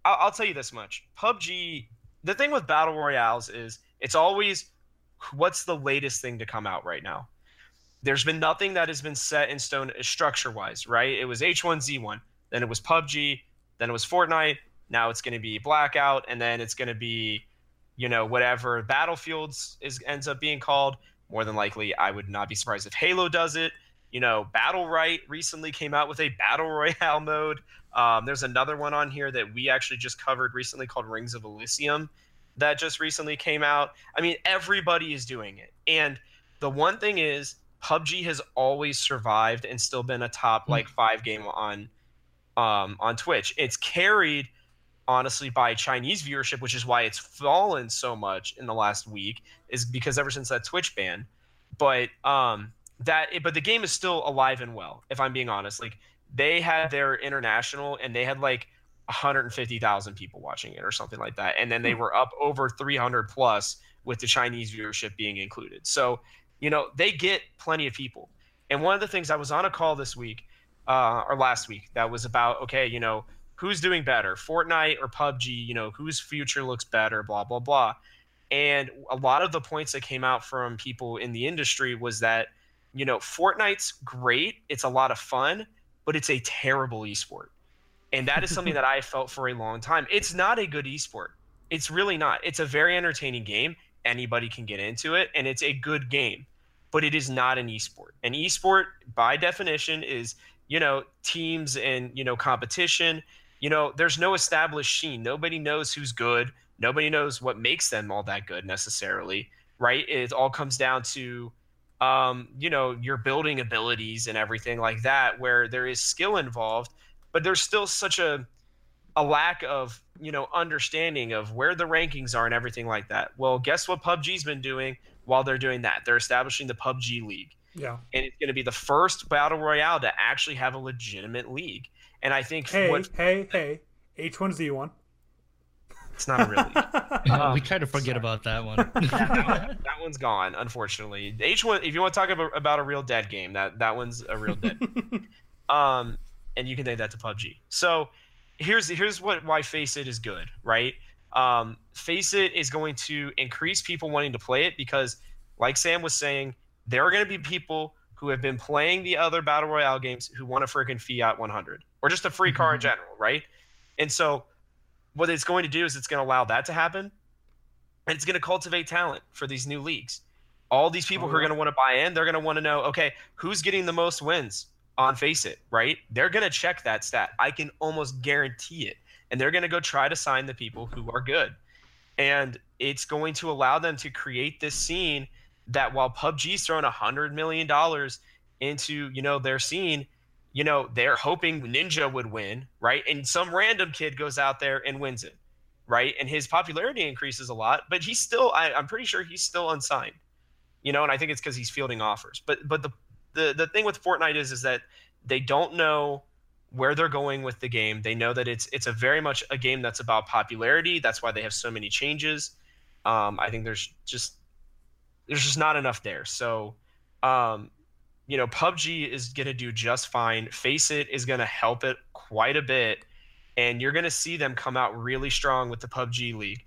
I'll, I'll tell you this much: PUBG. The thing with battle royales is it's always what's the latest thing to come out right now. There's been nothing that has been set in stone structure wise, right? It was H1Z1, then it was PUBG, then it was Fortnite. Now it's going to be Blackout, and then it's going to be you know, whatever Battlefields is ends up being called. More than likely, I would not be surprised if Halo does it. You know, Battlerite recently came out with a *laughs* battle royale mode. Um, there's another one on here that we actually just covered recently called Rings of Elysium that just recently came out. I mean, everybody is doing it. And the one thing is, PUBG has always survived and still been a top hmm. like five game on um, on Twitch. It's carried honestly by Chinese viewership, which is why it's fallen so much in the last week, is because ever since that Twitch ban. But um, that but the game is still alive and well. If I'm being honest, like they had their international and they had like 150,000 people watching it or something like that, and then they hmm. were up over 300 plus with the Chinese viewership being included. So you know they get plenty of people. And one of the things I was on a call this week uh, or last week that was about okay, you know who's doing better, Fortnite or PUBG, you know, whose future looks better, blah, blah, blah. And a lot of the points that came out from people in the industry was that, you know, Fortnite's great, it's a lot of fun, but it's a terrible esport. And that is something *laughs* that I felt for a long time. It's not a good esport. It's really not. It's a very entertaining game. Anybody can get into it, and it's a good game, but it is not an esport. An esport, by definition, is you know teams and you know competition you know, there's no established scene. Nobody knows who's good. Nobody knows what makes them all that good necessarily, right? It all comes down to, um, you know, your building abilities and everything like that, where there is skill involved, but there's still such a a lack of you know understanding of where the rankings are and everything like that. Well, guess what PUBG's been doing while they're doing that? They're establishing the PUBG League. Yeah. And it's going to be the first battle royale to actually have a legitimate league. And I think hey, what, hey, hey, H1Z1. It's not a real league. *laughs* Uh, we kind of forget sorry. about that one. *laughs* that, one. *laughs* that one's gone, unfortunately. H1, if you want to talk about, about a real dead game, that that one's a real dead. um, and you can take that to PUBG. So here's here's what why FACEIT is good, right? Um, FACEIT is going to increase people wanting to play it because, like Sam was saying, there are going to be people who have been playing the other battle royale games who want a freaking Fiat 100 or just a free car in mm-hmm. general, right? And so, what it's going to do is it's going to allow that to happen, and it's going to cultivate talent for these new leagues. All these people oh, who are going to want to buy in, they're going to want to know, okay, who's getting the most wins on FACEIT, right? They're going to check that stat. I can almost guarantee it, and they're going to go try to sign the people who are good, and it's going to allow them to create this scene that while PUBG's throwing a hundred million dollars into you know their scene, you know they're hoping Ninja would win, right? And some random kid goes out there and wins it, right? And his popularity increases a lot, but he's still I, I'm pretty sure he's still unsigned, you know. And I think it's because he's fielding offers. But but the the the thing with Fortnite is is that they don't know where they're going with the game. They know that it's it's a very much a game that's about popularity. That's why they have so many changes. Um, I think there's just there's just not enough there. So, um, you know, PUBG is to do just fine. FACEIT is to help it quite a bit. And you're to see them come out really strong with the PUBG League.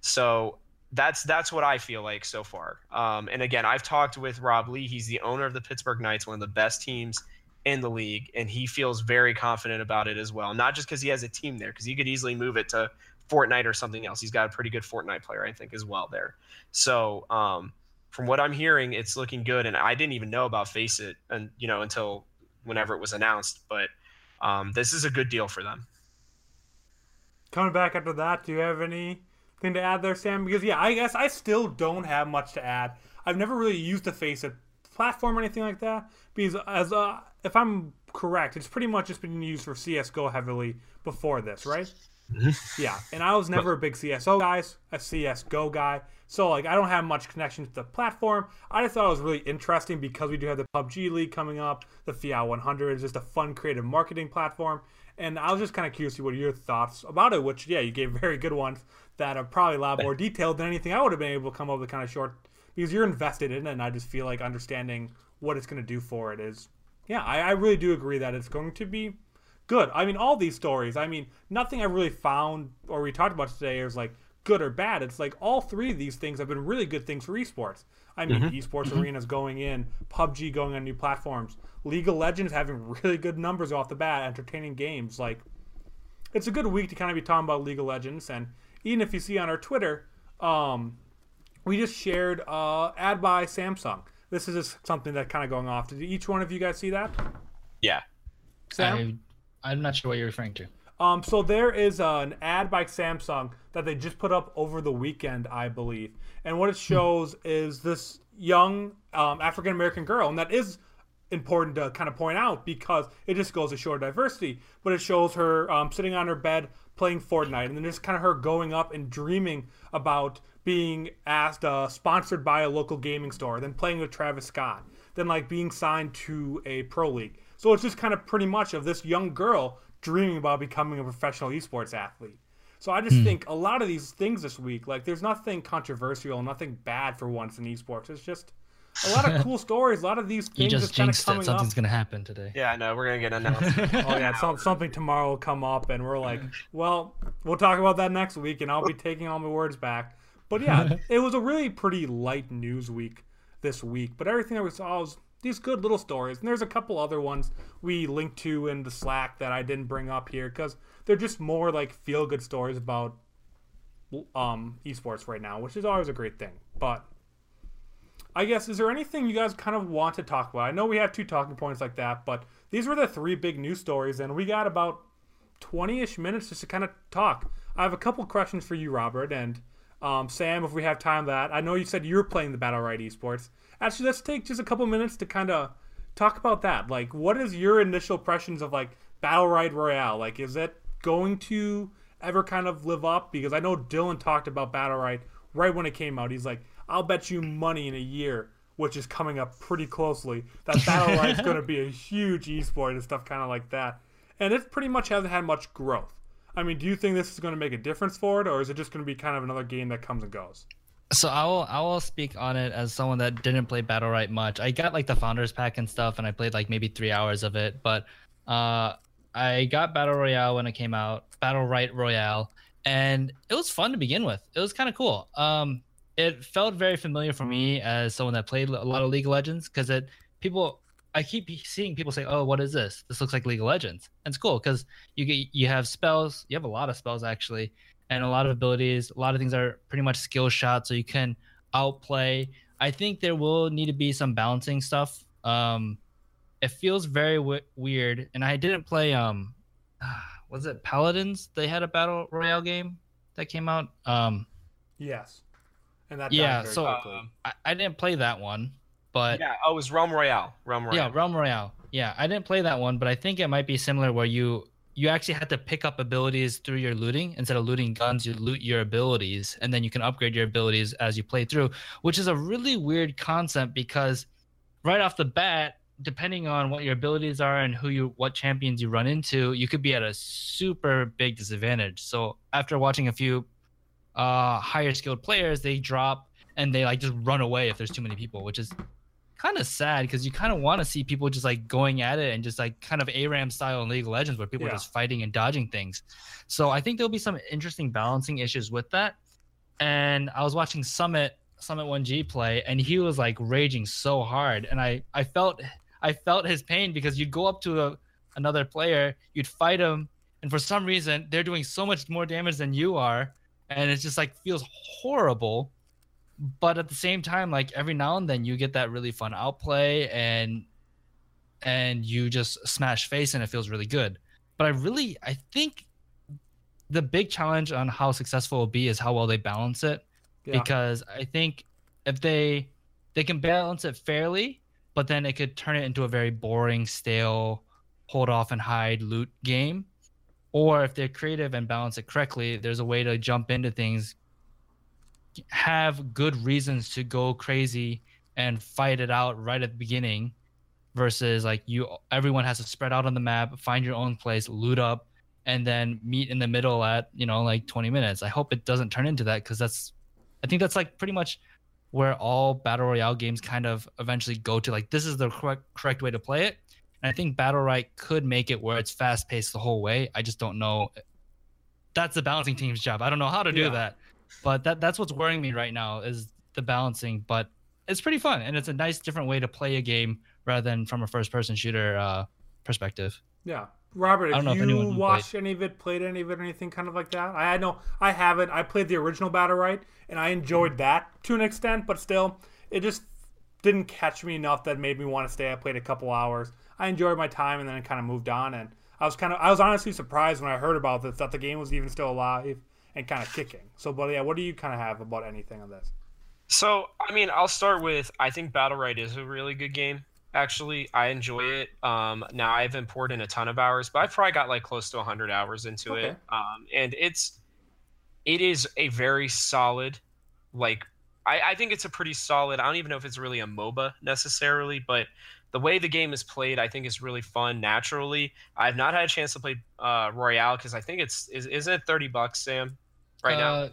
So that's that's what I feel like so far. Um, and again, I've talked with Rob Lee. He's the owner of the Pittsburgh Knights, one of the best teams in the league, and he feels very confident about it as well. Not just because he has a team there, because he could easily move it to Fortnite or something else. He's got a pretty good Fortnite player, I think, as well there. So um, from what I'm hearing, it's looking good. And I didn't even know about FACEIT, and you know, until whenever it was announced. But um, this is a good deal for them. Coming back after that, do you have anything to add there, Sam? Because yeah, I guess I still don't have much to add. I've never really used the FACEIT platform or anything like that. Because as uh, if I'm correct, it's pretty much just been used for CS:GO heavily before this, right? Mm-hmm. yeah, and I was never a big CS:GO guy, a CS:GO guy. So like I don't have much connection to the platform. I just thought it was really interesting because we do have the PUBG League coming up. The Fiat 100 is just a fun creative marketing platform. And I was just kind of curious what your thoughts about it, which yeah, you gave very good ones that are probably a lot more detailed than anything I would have been able to come up with kind of short because you're invested in it and I just feel like understanding what it's going to do for it is yeah, I, I really do agree that it's going to be good. I mean, all these stories. I mean, nothing I really found or we talked about today is like good or bad. It's like all three of these things have been really good things for esports. I mean, mm-hmm. esports mm-hmm. arenas going in, PUBG going on new platforms, League of Legends having really good numbers off the bat, entertaining games. Like, it's a good week to kind of be talking about League of Legends. And even if you see on our Twitter, um, we just shared uh, ad by Samsung. This is just something that kind of going off. Did each one of you guys see that? Yeah. Sam? I, I'm not sure what you're referring to. Um, so there is uh, an ad by Samsung that they just put up over the weekend, I believe, and what it hmm. shows is this young um, African American girl, and that is important to kind of point out because it just goes to show diversity. But it shows her um, sitting on her bed playing Fortnite, and then just kind of her going up and dreaming about being asked, uh, sponsored by a local gaming store, then playing with Travis Scott, then like being signed to a pro league. So it's just kind of pretty much of this young girl dreaming about becoming a professional esports athlete. So I just mm. think a lot of these things this week, like there's nothing controversial, nothing bad for once in esports. It's just a lot of *laughs* cool stories. A lot of these things you just jinxed that something's up. gonna happen today. Yeah, I know. We're gonna get *laughs* announced. oh yeah, some, something tomorrow will come up, and we're like, well, we'll talk about that next week, and I'll be taking all my words back. But yeah, *laughs* it was a really pretty light news week this week. But everything that we saw was these good little stories. And there's a couple other ones we linked to in the Slack that I didn't bring up here because they're just more like feel good stories about um, esports right now, which is always a great thing. But I guess is there anything you guys kind of want to talk about? I know we have two talking points like that, but these were the three big news stories, and we got about 20-ish minutes just to kind of talk. I have a couple questions for you, Robert, and um, Sam, if we have time that. I know you said you're playing the Battlerite Esports. Actually, let's take just a couple minutes to kind of talk about that. Like, what is your initial impressions of like Battle Royale. Like, is it going to ever kind of live up? Because I know Dylan talked about Battle right when it came out. He's like, I'll bet you money in a year, which is coming up pretty closely, that Battle is going to be a huge esport and stuff kind of like that. And it pretty much hasn't had much growth. I mean, do you think this is going to make a difference for it, or is it just going to be kind of another game that comes and goes? So I will I will speak on it as someone that didn't play Battlerite much. I got like the founders pack and stuff, and I played like maybe three hours of it. But uh, I got Battle Royale when it came out, Battlerite Royale, and it was fun to begin with. It was kind of cool. Um, it felt very familiar for me as someone that played a lot of League of Legends because it people I keep seeing people say, "Oh, what is this? This looks like League of Legends." And it's cool because you get you have spells. You have a lot of spells actually, and a lot of abilities. A lot of things are pretty much skill shots, so you can outplay. I think there will need to be some balancing stuff. Um, it feels very w- weird, and I didn't play. Um, *sighs* was it Paladins? They had a battle royale game that came out. Um, yes, and that yeah. So um, I, I didn't play that one, but yeah, oh, it was Realm Royale. Realm Royale. Yeah, Realm Royale. Yeah, I didn't play that one, but I think it might be similar where you you actually had to pick up abilities through your looting. Instead of looting guns you loot your abilities and then you can upgrade your abilities as you play through which is a really weird concept because right off the bat depending on what your abilities are and who you what champions you run into you could be at a super big disadvantage. So after watching a few uh higher skilled players they drop and they like just run away if there's too many people which is kind of sad because you kind of want to see people just like going at it and just like kind of ARAM style in League of Legends where people yeah. are just fighting and dodging things. So I think there'll be some interesting balancing issues with that. And I was watching Summit Summit1G play and he was like raging so hard and I I felt I felt his pain because you'd go up to a, another player, you'd fight him and for some reason they're doing so much more damage than you are and it just like feels horrible but at the same time like every now and then you get that really fun outplay and and you just smash face and it feels really good. But i really i think the big challenge on how successful it will be is how well they balance it. Yeah. because i think if they they can balance it fairly but then it could turn it into a very boring stale hold off and hide loot game. Or if they're creative and balance it correctly there's a way to jump into things have good reasons to go crazy and fight it out right at the beginning versus like you everyone has to spread out on the map find your own place loot up and then meet in the middle at you know like 20 minutes. I hope it doesn't turn into that because that's i think that's like pretty much where all battle royale games kind of eventually go to. Like this is the correct correct way to play it. And i think Battlerite could make it where it's fast paced the whole way. I just don't know. That's the balancing team's job. I don't know how to do yeah. that but that that's what's worrying me right now is the balancing. But it's pretty fun and it's a nice different way to play a game rather than from a first person shooter uh, perspective. Yeah. Robert, have you watched played. any of it, played any of it, anything kind of like that? I know I haven't. I played the original Battlerite and I enjoyed that to an extent, but still, it just didn't catch me enough that made me want to stay. I played a couple hours. I enjoyed my time and then it kind of moved on. And I was kind of, I was honestly surprised when I heard about this that the game was even still alive and kind of kicking. So, but yeah, what do you kind of have about anything on this? So, I mean, I'll start with I think Battlerite is a really good game. Actually, I enjoy it. Um, now I haven't poured in a ton of hours, but I've probably got like close to 100 hours into okay. it. Um, and it's it is a very solid, like I, I think it's a pretty solid. I don't even know if it's really a MOBA necessarily, but the way the game is played, I think is really fun naturally. I've not had a chance to play uh, Royale because I think it's is isn't it thirty bucks, Sam? Right uh, now?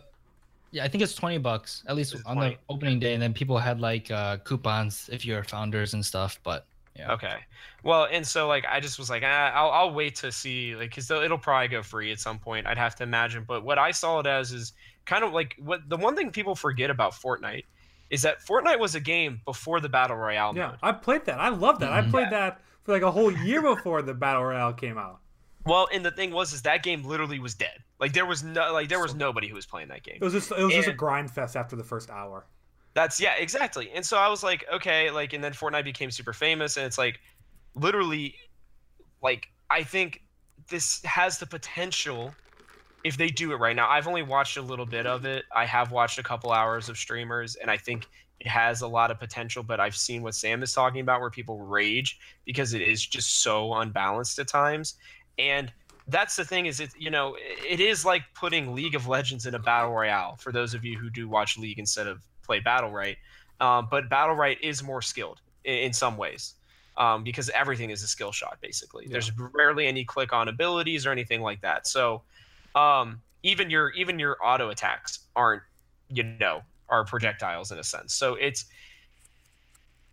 Yeah, I think it's twenty bucks at least on 20. the opening day, and then people had like uh, coupons if you're founders and stuff. But yeah. Okay. Well, and so like I just was like, ah, I'll I'll wait to see like because it'll probably go free at some point. I'd have to imagine. But what I saw it as is kind of like what the one thing people forget about Fortnite is that Fortnite was a game before the battle royale yeah, mode. I played that. I love that. Mm-hmm. I played yeah. that for like a whole year before the battle royale came out. Well, and the thing was, is that game literally was dead. Like there was no, like there was nobody who was playing that game. It was just, it was and just a grind fest after the first hour. That's yeah, exactly. And so I was like, okay, like, and then Fortnite became super famous, and it's like, literally, like I think this has the potential if they do it right now. I've only watched a little bit of it. I have watched a couple hours of streamers, and I think it has a lot of potential. But I've seen what Sam is talking about, where people rage because it is just so unbalanced at times And that's the thing is it you know it is like putting League of Legends in a battle royale for those of you who do watch League instead of play Battlerite. Um, but Battlerite is more skilled in, in some ways um, because everything is a skill shot basically. Yeah. There's rarely any click on abilities or anything like that. So um, even your even your auto attacks aren't you know are projectiles in a sense. So it's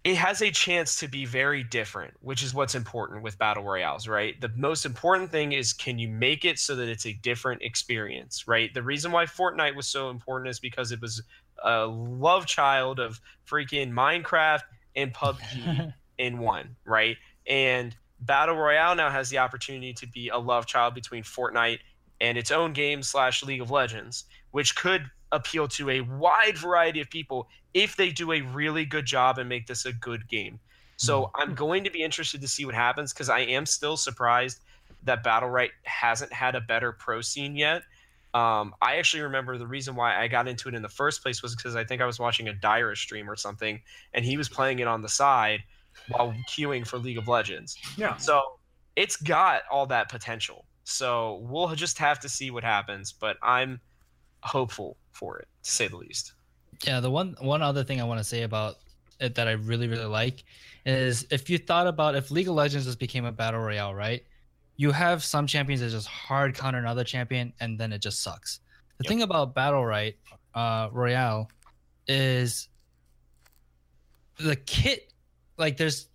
it has a chance to be very different, which is what's important with battle royales, right? The most important thing is can you make it so that it's a different experience, right? The reason why Fortnite was so important is because it was a love child of freaking Minecraft and *laughs* PUBG in one, right? And Battle Royale now has the opportunity to be a love child between Fortnite and its own game slash League of Legends, which could appeal to a wide variety of people if they do a really good job and make this a good game. So mm-hmm. I'm going to be interested to see what happens because I am still surprised that Battlerite hasn't had a better pro scene yet. Um, I actually remember the reason why I got into it in the first place was because I think I was watching a Dire stream or something, and he was playing it on the side while queuing for League of Legends. Yeah. So it's got all that potential. So we'll just have to see what happens, but I'm hopeful for it to say the least. Yeah, the one one other thing I want to say about it that I really really like is if you thought about if League of Legends just became a battle royale, right? You have some champions that just hard counter another champion and then it just sucks. The yep. thing about Battlerite uh, royale is the kit like there's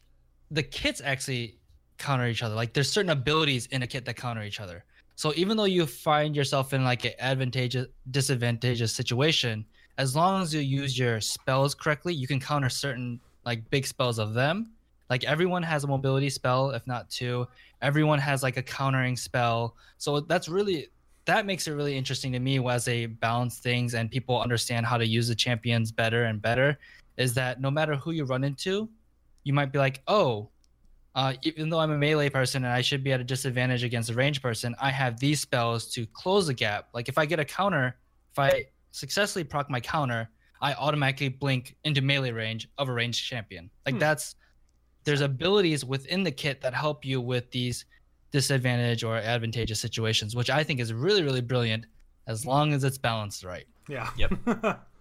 the kits actually counter each other. Like there's certain abilities in a kit that counter each other. So even though you find yourself in like an advantageous disadvantageous situation, as long as you use your spells correctly, you can counter certain like big spells of them. Like everyone has a mobility spell, if not two. Everyone has like a countering spell. So that's really that makes it really interesting to me as they balance things and people understand how to use the champions better and better. Is that no matter who you run into, you might be like, oh, uh, even though I'm a melee person and I should be at a disadvantage against a range person, I have these spells to close the gap. Like if I get a counter, if I successfully proc my counter, I automatically blink into melee range of a ranged champion. Like hmm. that's there's abilities within the kit that help you with these disadvantage or advantageous situations, which I think is really, really brilliant as long as it's balanced right. Yeah. Yep. *laughs*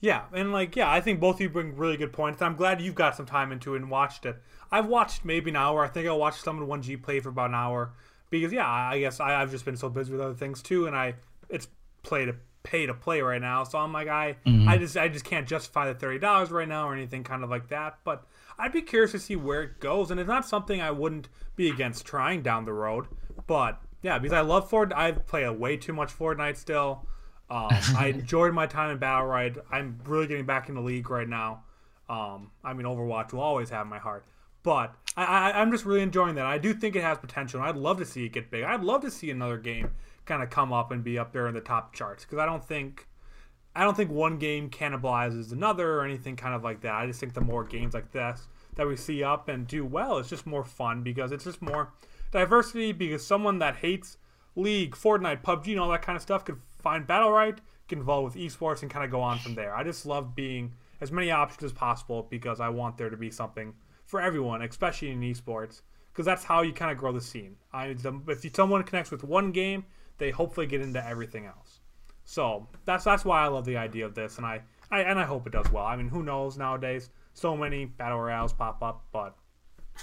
yeah, and like yeah, I think both of you bring really good points. I'm glad you've got some time into it and watched it. I've watched maybe an hour. I think I watched Summit1G play for about an hour because yeah, I guess I, have just been so busy with other things too, and I it's play to pay to play right now. So I'm like I mm-hmm. I just I just can't justify the thirty dollars right now or anything kind of like that. But I'd be curious to see where it goes, and it's not something I wouldn't be against trying down the road. But yeah, because I love Ford. I play a way too much Fortnite still. Um, I enjoyed my time in Battlerite. I'm really getting back in the league right now. Um, I mean, Overwatch will always have my heart. But I, I, I'm just really enjoying that. I do think it has potential, and I'd love to see it get big. I'd love to see another game kind of come up and be up there in the top charts because I don't think I don't think one game cannibalizes another or anything kind of like that. I just think the more games like this that we see up and do well, it's just more fun because it's just more diversity. Because someone that hates League, Fortnite, PUBG, and all that kind of stuff could find Battlerite, get involved with esports, and kind of go on from there. I just love being as many options as possible because I want there to be something for everyone, especially in esports, because that's how you kind of grow the scene. I, if someone connects with one game, they hopefully get into everything else. So that's that's why I love the idea of this, and I, I and I hope it does well. I mean, who knows nowadays? So many battle royales pop up, but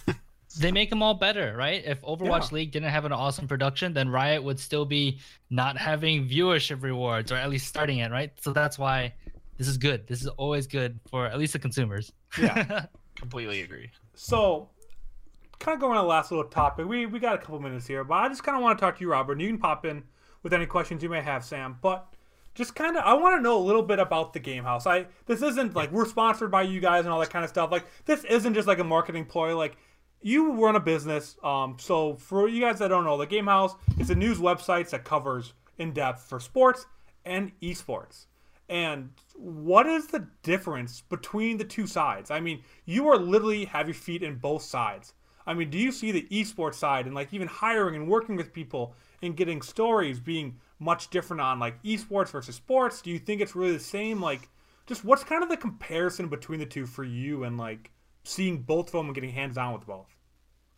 *laughs* they make them all better, right? If Overwatch yeah. League didn't have an awesome production, then Riot would still be not having viewership rewards, or at least starting it, right? So that's why this is good. This is always good for at least the consumers. Yeah. *laughs* Completely agree. So, kind of going on the last little topic. We we got a couple minutes here, but I just kind of want to talk to you, Robert. And you can pop in with any questions you may have, Sam. But just kind of, I want to know a little bit about the Gamehaus. I this isn't like we're sponsored by you guys and all that kind of stuff. Like this isn't just like a marketing ploy. Like you run a business. Um, so for you guys that don't know, the Gamehaus is a news website that covers in depth for sports and esports. And what is the difference between the two sides? I mean, you are literally have your feet in both sides. I mean, do you see the esports side and like even hiring and working with people and getting stories being much different on like esports versus sports? Do you think it's really the same? Like, just what's kind of the comparison between the two for you and like seeing both of them and getting hands on with both?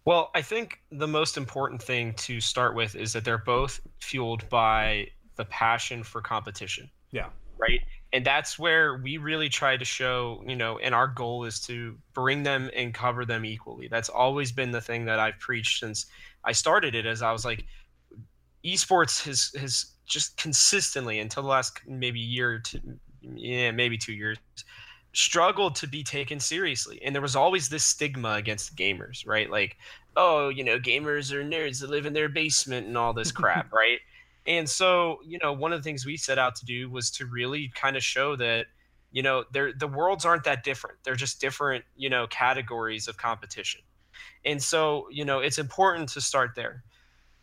Well, I think the most important thing to start with is that they're both fueled by the passion for competition. Yeah. Right. And that's where we really try to show, you know, and our goal is to bring them and cover them equally. That's always been the thing that I've preached since I started it as I was like, esports has has just consistently until the last maybe year to yeah, maybe two years, struggled to be taken seriously. And there was always this stigma against gamers, right? Like, oh, you know, gamers are nerds that live in their basement and all this crap, *laughs* right? And so, you know, one of the things we set out to do was to really kind of show that, you know, they're, the worlds aren't that different. They're just different, you know, categories of competition. And so, you know, it's important to start there.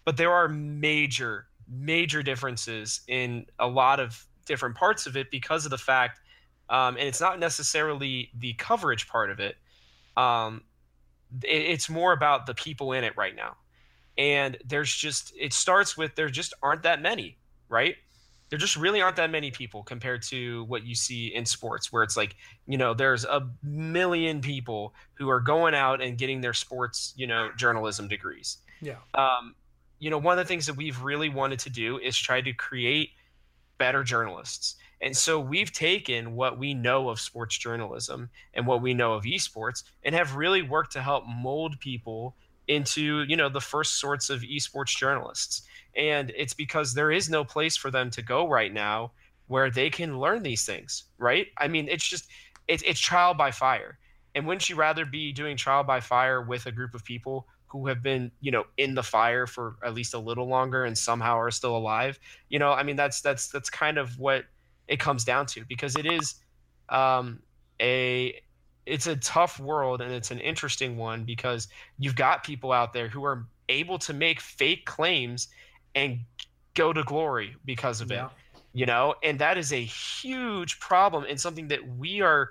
But there are major, major differences in a lot of different parts of it because of the fact, um, and it's not necessarily the coverage part of it. Um, it, it's more about the people in it right now, and there's just it starts with there just aren't that many, right? There just really aren't that many people compared to what you see in sports, where it's like you know there's a million people who are going out and getting their sports you know journalism degrees. Yeah. Um, you know, one of the things that we've really wanted to do is try to create better journalists. And so we've taken what we know of sports journalism and what we know of esports and have really worked to help mold people into, you know, the first sorts of esports journalists. And it's because there is no place for them to go right now where they can learn these things, right? I mean, it's just it's it's trial by fire. And wouldn't you rather be doing trial by fire with a group of people who have been you know in the fire for at least a little longer and somehow are still alive you know i mean that's that's that's kind of what it comes down to because it is um, a it's a tough world and it's an interesting one because you've got people out there who are able to make fake claims and go to glory because of yeah. it you know and that is a huge problem and something that we are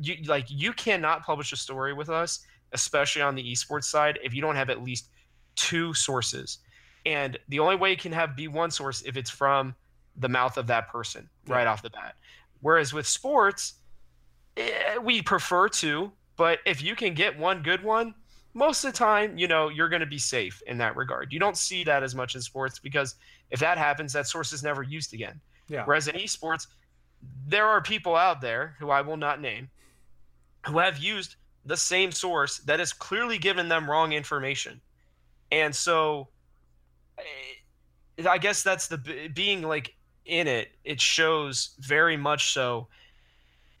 you like you cannot publish a story with us especially on the esports side, if you don't have at least two sources. And the only way you can have be one source if it's from the mouth of that person yeah. right off the bat. Whereas with sports, eh, we prefer to, but if you can get one good one, most of the time, you know, you're going to be safe in that regard. You don't see that as much in sports because if that happens, that source is never used again. Yeah. Whereas in esports, there are people out there who I will not name who have used the same source that has clearly given them wrong information. And so eh, I guess that's the being like in it, it shows very much so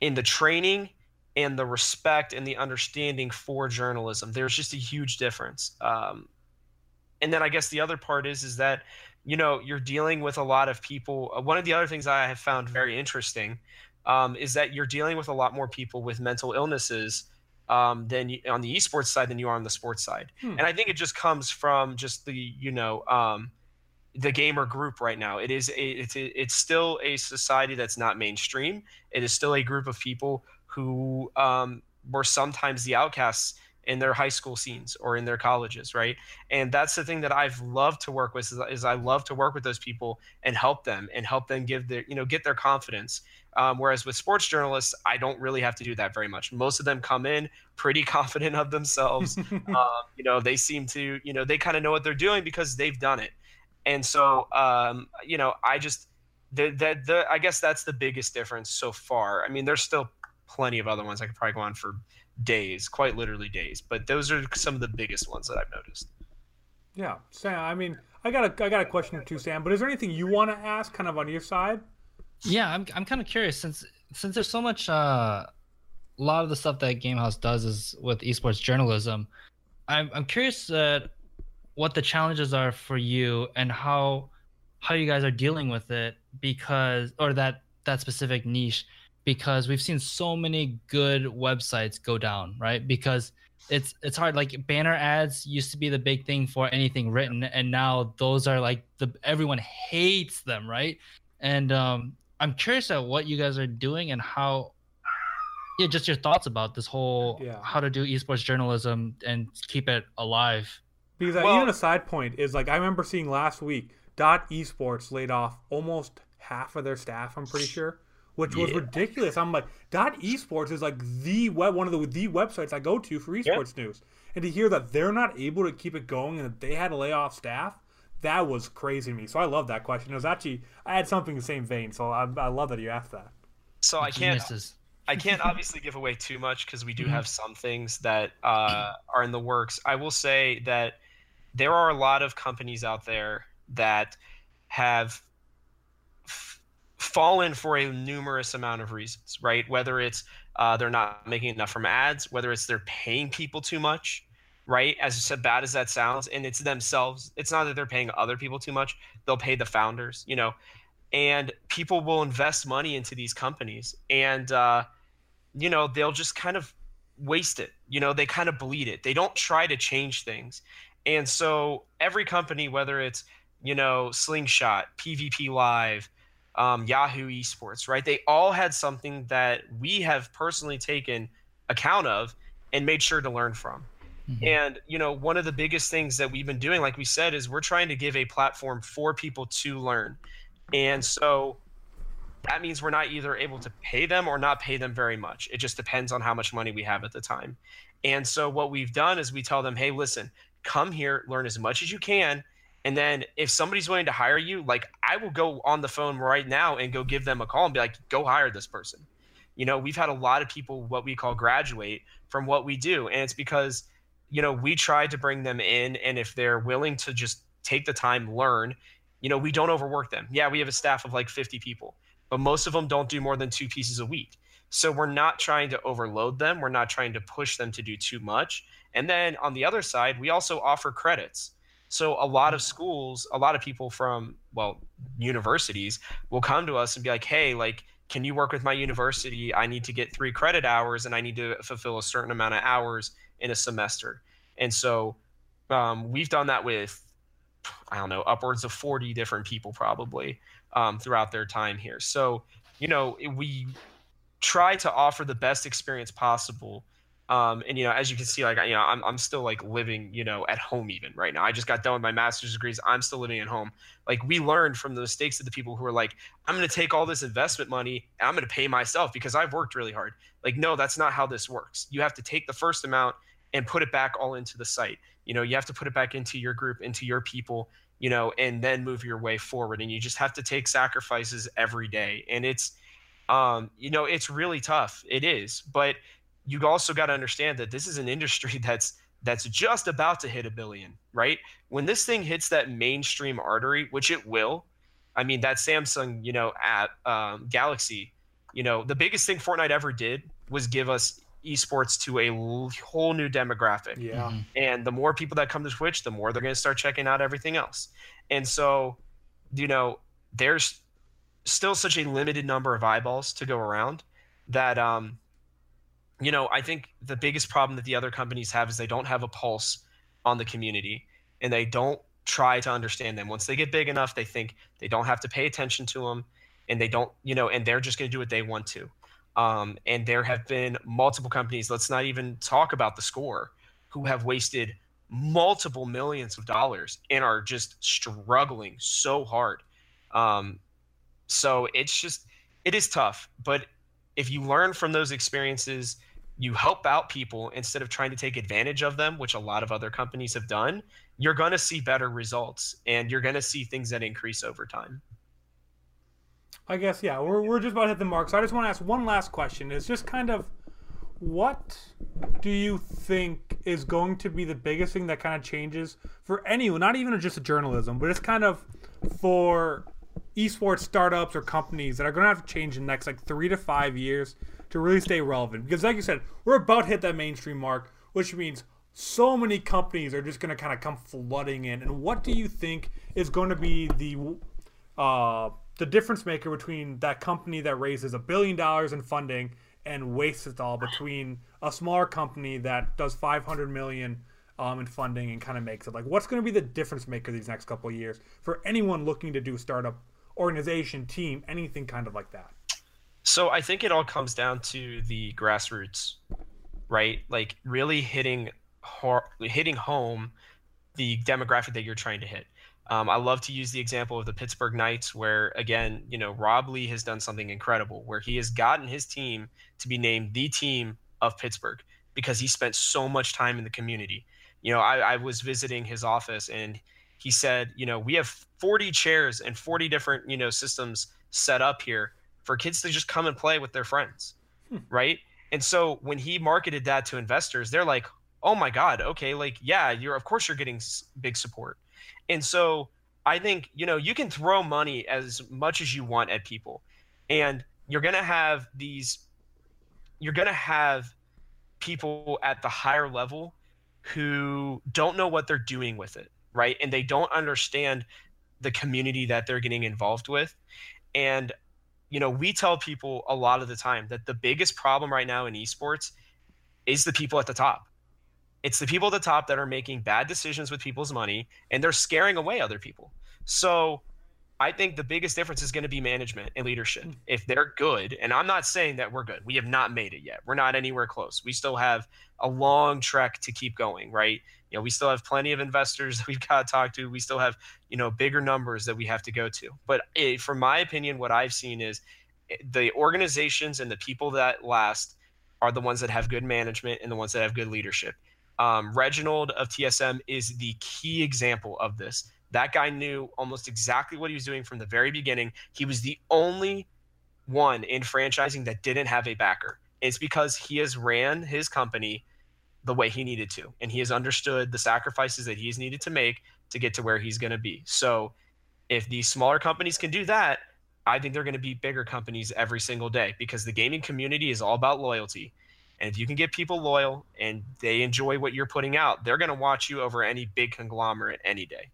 in the training and the respect and the understanding for journalism. There's just a huge difference. Um, and then I guess the other part is is that you know you're dealing with a lot of people. Uh, one of the other things I have found very interesting um, is that you're dealing with a lot more people with mental illnesses um, than you, on the esports side than you are on the sports side. Hmm. And I think it just comes from just the you know um, the gamer group right now. It is a, it's a, it's still a society that's not mainstream. It is still a group of people who um, were sometimes the outcasts in their high school scenes or in their colleges, right? And that's the thing that I've loved to work with is, is I love to work with those people and help them and help them give their you know get their confidence um, whereas with sports journalists, I don't really have to do that very much. Most of them come in pretty *laughs* confident of themselves. *laughs* um, you know, they seem to, you know, they kind of know what they're doing because they've done it. And so, um, you know, I just, the, the, the, I guess that's the biggest difference so far. I mean, there's still plenty of other ones. I could probably go on for days, quite literally days, but those are some of the biggest ones that I've noticed. Yeah, Sam. I mean, I got a I got a question or two, Sam. But is there anything you want to ask, kind of on your side? Yeah, I'm I'm kind of curious since since there's so much uh a lot of the stuff that Gamehaus does is with esports journalism. I'm I'm curious uh, what the challenges are for you and how how you guys are dealing with it because or that that specific niche because we've seen so many good websites go down, right? Because it's it's hard like banner ads used to be the big thing for anything written and now those are like the everyone hates them, right? And um I'm curious at what you guys are doing and how yeah, just your thoughts about this whole yeah. how to do esports journalism and keep it alive. Because uh, well, even a side point is like I remember seeing last week Dot Esports laid off almost half of their staff. I'm pretty sure, which was yeah. ridiculous. I'm like Dot Esports is like the web one of the the websites I go to for esports yeah. news, and to hear that they're not able to keep it going and that they had to lay off staff, that was crazy to me. So I love that question. It was actually I had something in the same vein, so I, I love that you asked that. So I can't Geniuses. I can't obviously give away too much because we do Mhm. have some things that uh, are in the works. I will say that there are a lot of companies out there that have f- fallen for a numerous amount of reasons, right? Whether it's uh, they're not making enough from ads, whether it's they're paying people too much, right? As bad as that sounds, and it's themselves. It's not that they're paying other people too much; they'll pay the founders, you know. And people will invest money into these companies, and uh, you know they'll just kind of waste it. You know, they kind of bleed it. They don't try to change things, and so every company, whether it's you know Slingshot, PvP Live, um, Yahoo Esports, right? They all had something that we have personally taken account of and made sure to learn from. Mhm. And you know, one of the biggest things that we've been doing, like we said, is we're trying to give a platform for people to learn. And so that means we're not either able to pay them or not pay them very much. It just depends on how much money we have at the time. And so what we've done is we tell them, hey, listen, come here, learn as much as you can. And then if somebody's willing to hire you, like I will go on the phone right now and go give them a call and be like, go hire this person. You know, we've had a lot of people what we call graduate from what we do. And it's because, you know, we try to bring them in. And if they're willing to just take the time, learn, you know, we don't overwork them. Yeah, we have a staff of like 50 people, but most of them don't do more than two pieces a week. So we're not trying to overload them. We're not trying to push them to do too much. And then on the other side, we also offer credits. So a lot of schools, a lot of people from, well, universities will come to us and be like, hey, like, can you work with my university? I need to get three credit hours and I need to fulfill a certain amount of hours in a semester. And so um, we've done that with, I don't know, upwards of 40 different people probably um, throughout their time here. So, you know, we try to offer the best experience possible. Um, and you know, as you can see, like you know, I'm I'm still like living, you know, at home even right now. I just got done with my master's degrees. I'm still living at home. Like we learned from the mistakes of the people who are like, I'm going to take all this investment money and I'm going to pay myself because I've worked really hard. Like, no, that's not how this works. You have to take the first amount and put it back all into the site. You know, you have to put it back into your group, into your people, you know, and then move your way forward. And you just have to take sacrifices every day. And it's, um, you know, it's really tough. It is, but you also got to understand that this is an industry *laughs* that's that's just about to hit a billion, right? When this thing hits that mainstream artery, which it will, I mean, that Samsung, you know, at um, Galaxy, you know, the biggest thing Fortnite ever did was give us esports to a l- whole new demographic. Yeah. Mhm. And the more people that come to Twitch, the more they're going to start checking out everything else. And so, you know, there's still such a limited number of eyeballs to go around that, um, you know, I think the biggest problem that the other companies have is they don't have a pulse on the community and they don't try to understand them. Once they get big enough, they think they don't have to pay attention to them and they don't, you know, and they're just going to do what they want to. Um, and there have been multiple companies, let's not even talk about theScore, who have wasted multiple millions of dollars and are just struggling so hard. Um, so it's just, it is tough. But if you learn from those experiences, you help out people instead of trying to take advantage of them, which a lot of other companies have done, you're going to see better results and you're going to see things that increase over time. I guess yeah, we're we're just about to hit the mark. So I just want to ask one last question. It's just kind of what do you think is going to be the biggest thing that kind of changes for anyone, not even just journalism, but it's kind of for esports startups or companies that are going to have to change in the next like three to five years to really stay relevant? Because like you said, we're about to hit that mainstream mark, which means so many companies are just going to kind of come flooding in. And what do you think is going to be the uh, the difference maker between that company that raises a billion dollars in funding and wastes it all between a smaller company that does 500 million um, in funding and kind of makes it like what's going to be the difference maker these next couple of years for anyone looking to do startup organization team anything kind of like that So I think it all comes down to the grassroots, right? Like really hitting hitting home the demographic that you're trying to hit. Um, I love to use the example of the Pittsburgh Knights, where again, you know, Rob Lee has done something incredible, where he has gotten his team to be named the team of Pittsburgh. because he spent so much time in the community. You know, I, I was visiting his office and he said, you know, we have 40 chairs and 40 different, you know, systems set up here for kids to just come and play with their friends. Hmm. Right. And so when he marketed that to investors, they're like, oh my God, okay, like, yeah, you're, of course, you're getting big support. And so I think, you know, you can throw money as much as you want at people. And you're going to have these, you're going to have people at the higher level who don't know what they're doing with it right? And they don't understand the community that they're getting involved with. And, you know, we tell people a lot of the time that the biggest problem right now in esports is the people at the top. It's the people at the top that are making bad decisions with people's money and they're scaring away other people. So I think the biggest difference is going to be management and leadership. Hmm. If they're good, and I'm not saying that we're good, we have not made it yet. We're not anywhere close. We still have a long trek to keep going, right? You know, we still have plenty of investors *laughs* that we've got to talk to. We still have, you know, bigger numbers that we have to go to. But it, from my opinion, what I've seen is eh, the organizations and the people that last are the ones that have good management and the ones that have good leadership. Um, Reginald of TSM is the key example of this that guy knew almost exactly what he was doing from the very beginning. He was the only one in franchising that didn't have a backer. It's because he has ran his company the way he needed to, and he has understood the sacrifices that he's needed to make to get to where he's going to be. So, if these smaller companies can do that, I think they're going to be bigger companies every single day because the gaming community is all about loyalty. And if you can get people loyal and they enjoy what you're putting out, they're going to watch you over any big conglomerate any day.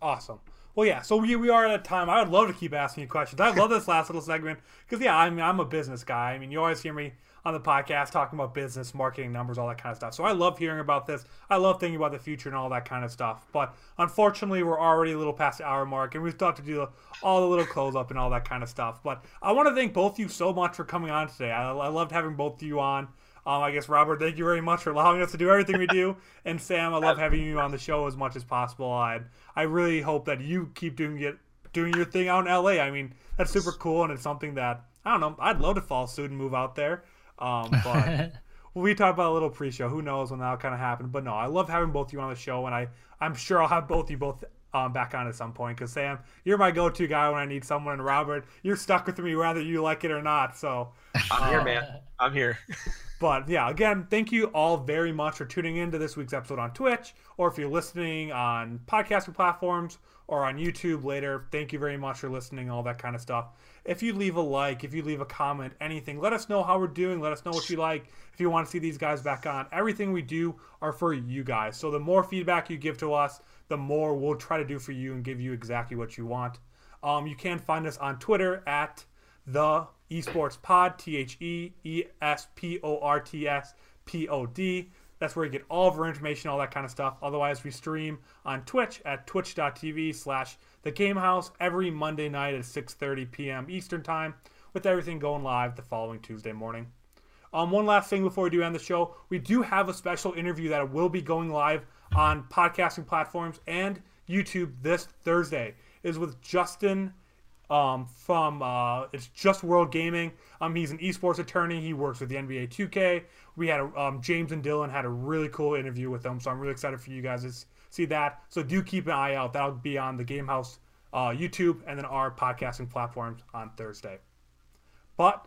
Awesome. Well, yeah. So we, we are at a time. I would love to keep asking you questions. I love this last little segment because yeah, I mean I'm a business guy. I mean you always hear me on the podcast talking about business, marketing, numbers, all that kind of stuff. So I love hearing about this. I love thinking about the future and all that kind of stuff. But unfortunately, we're already a little past the hour mark, and we still have to do all the little close up and all that kind of stuff. But I want to thank both of you so much for coming on today. I, I loved having both of you on. Um, I guess Robert, thank you very much for allowing us to do everything we do, *laughs* and Sam, I love having you on the show as much as possible. I I really hope that you keep doing it, doing your thing out in LA. I mean, that's super cool, and it's something that I don't know. I'd love to fall soon and move out there. Um, but *laughs* we talked about a little pre-show. Who knows when that'll kind of happen? But no, I love having both of you on the show, and I I'm sure I'll have both you both um, back on at some point. Because Sam, you're my go-to guy when I need someone, and Robert, you're stuck with me whether you like it or not. So I'm here, man. I'm here. *laughs* But yeah, again, thank you all very much for tuning in to this week's episode on Twitch, or if you're listening on podcasting platforms or on YouTube later, thank you very much for listening, all that kind of stuff. If you leave a like, if you leave a comment, anything, let us know how we're doing. Let us know what you like. If you want to see these guys back on, everything we do are for you guys. So the more feedback you give to us, the more we'll try to do for you and give you exactly what you want. Um, you can find us on Twitter at the Esports Pod, T H E E S P O R T S P O D. That's where you get all of our information, all that kind of stuff. Otherwise, we stream on Twitch at twitch.tv slash the Gamehaus every Monday night at 6.30 p.m. Eastern Time, with everything going live the following Tuesday morning. Um, one last thing before we do end the show, we do have a special interview that will be going live on podcasting platforms and YouTube this Thursday. Is with Justin um, from uh, it's just World Gaming. Um, he's an esports attorney. He works with the NBA 2K. We had a, um, James and Dylan had a really cool interview with them, so I'm really excited for you guys to see that. So do keep an eye out. That'll be on the Gamehaus uh, YouTube and then our podcasting platforms on Thursday. But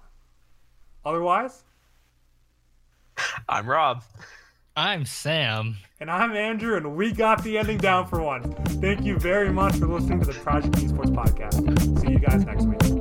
otherwise, I'm Rob. I'm Sam. And I'm Andrew, and we got the ending down for one. Thank you very much for listening to the Project Esports Podcast. See you guys next week.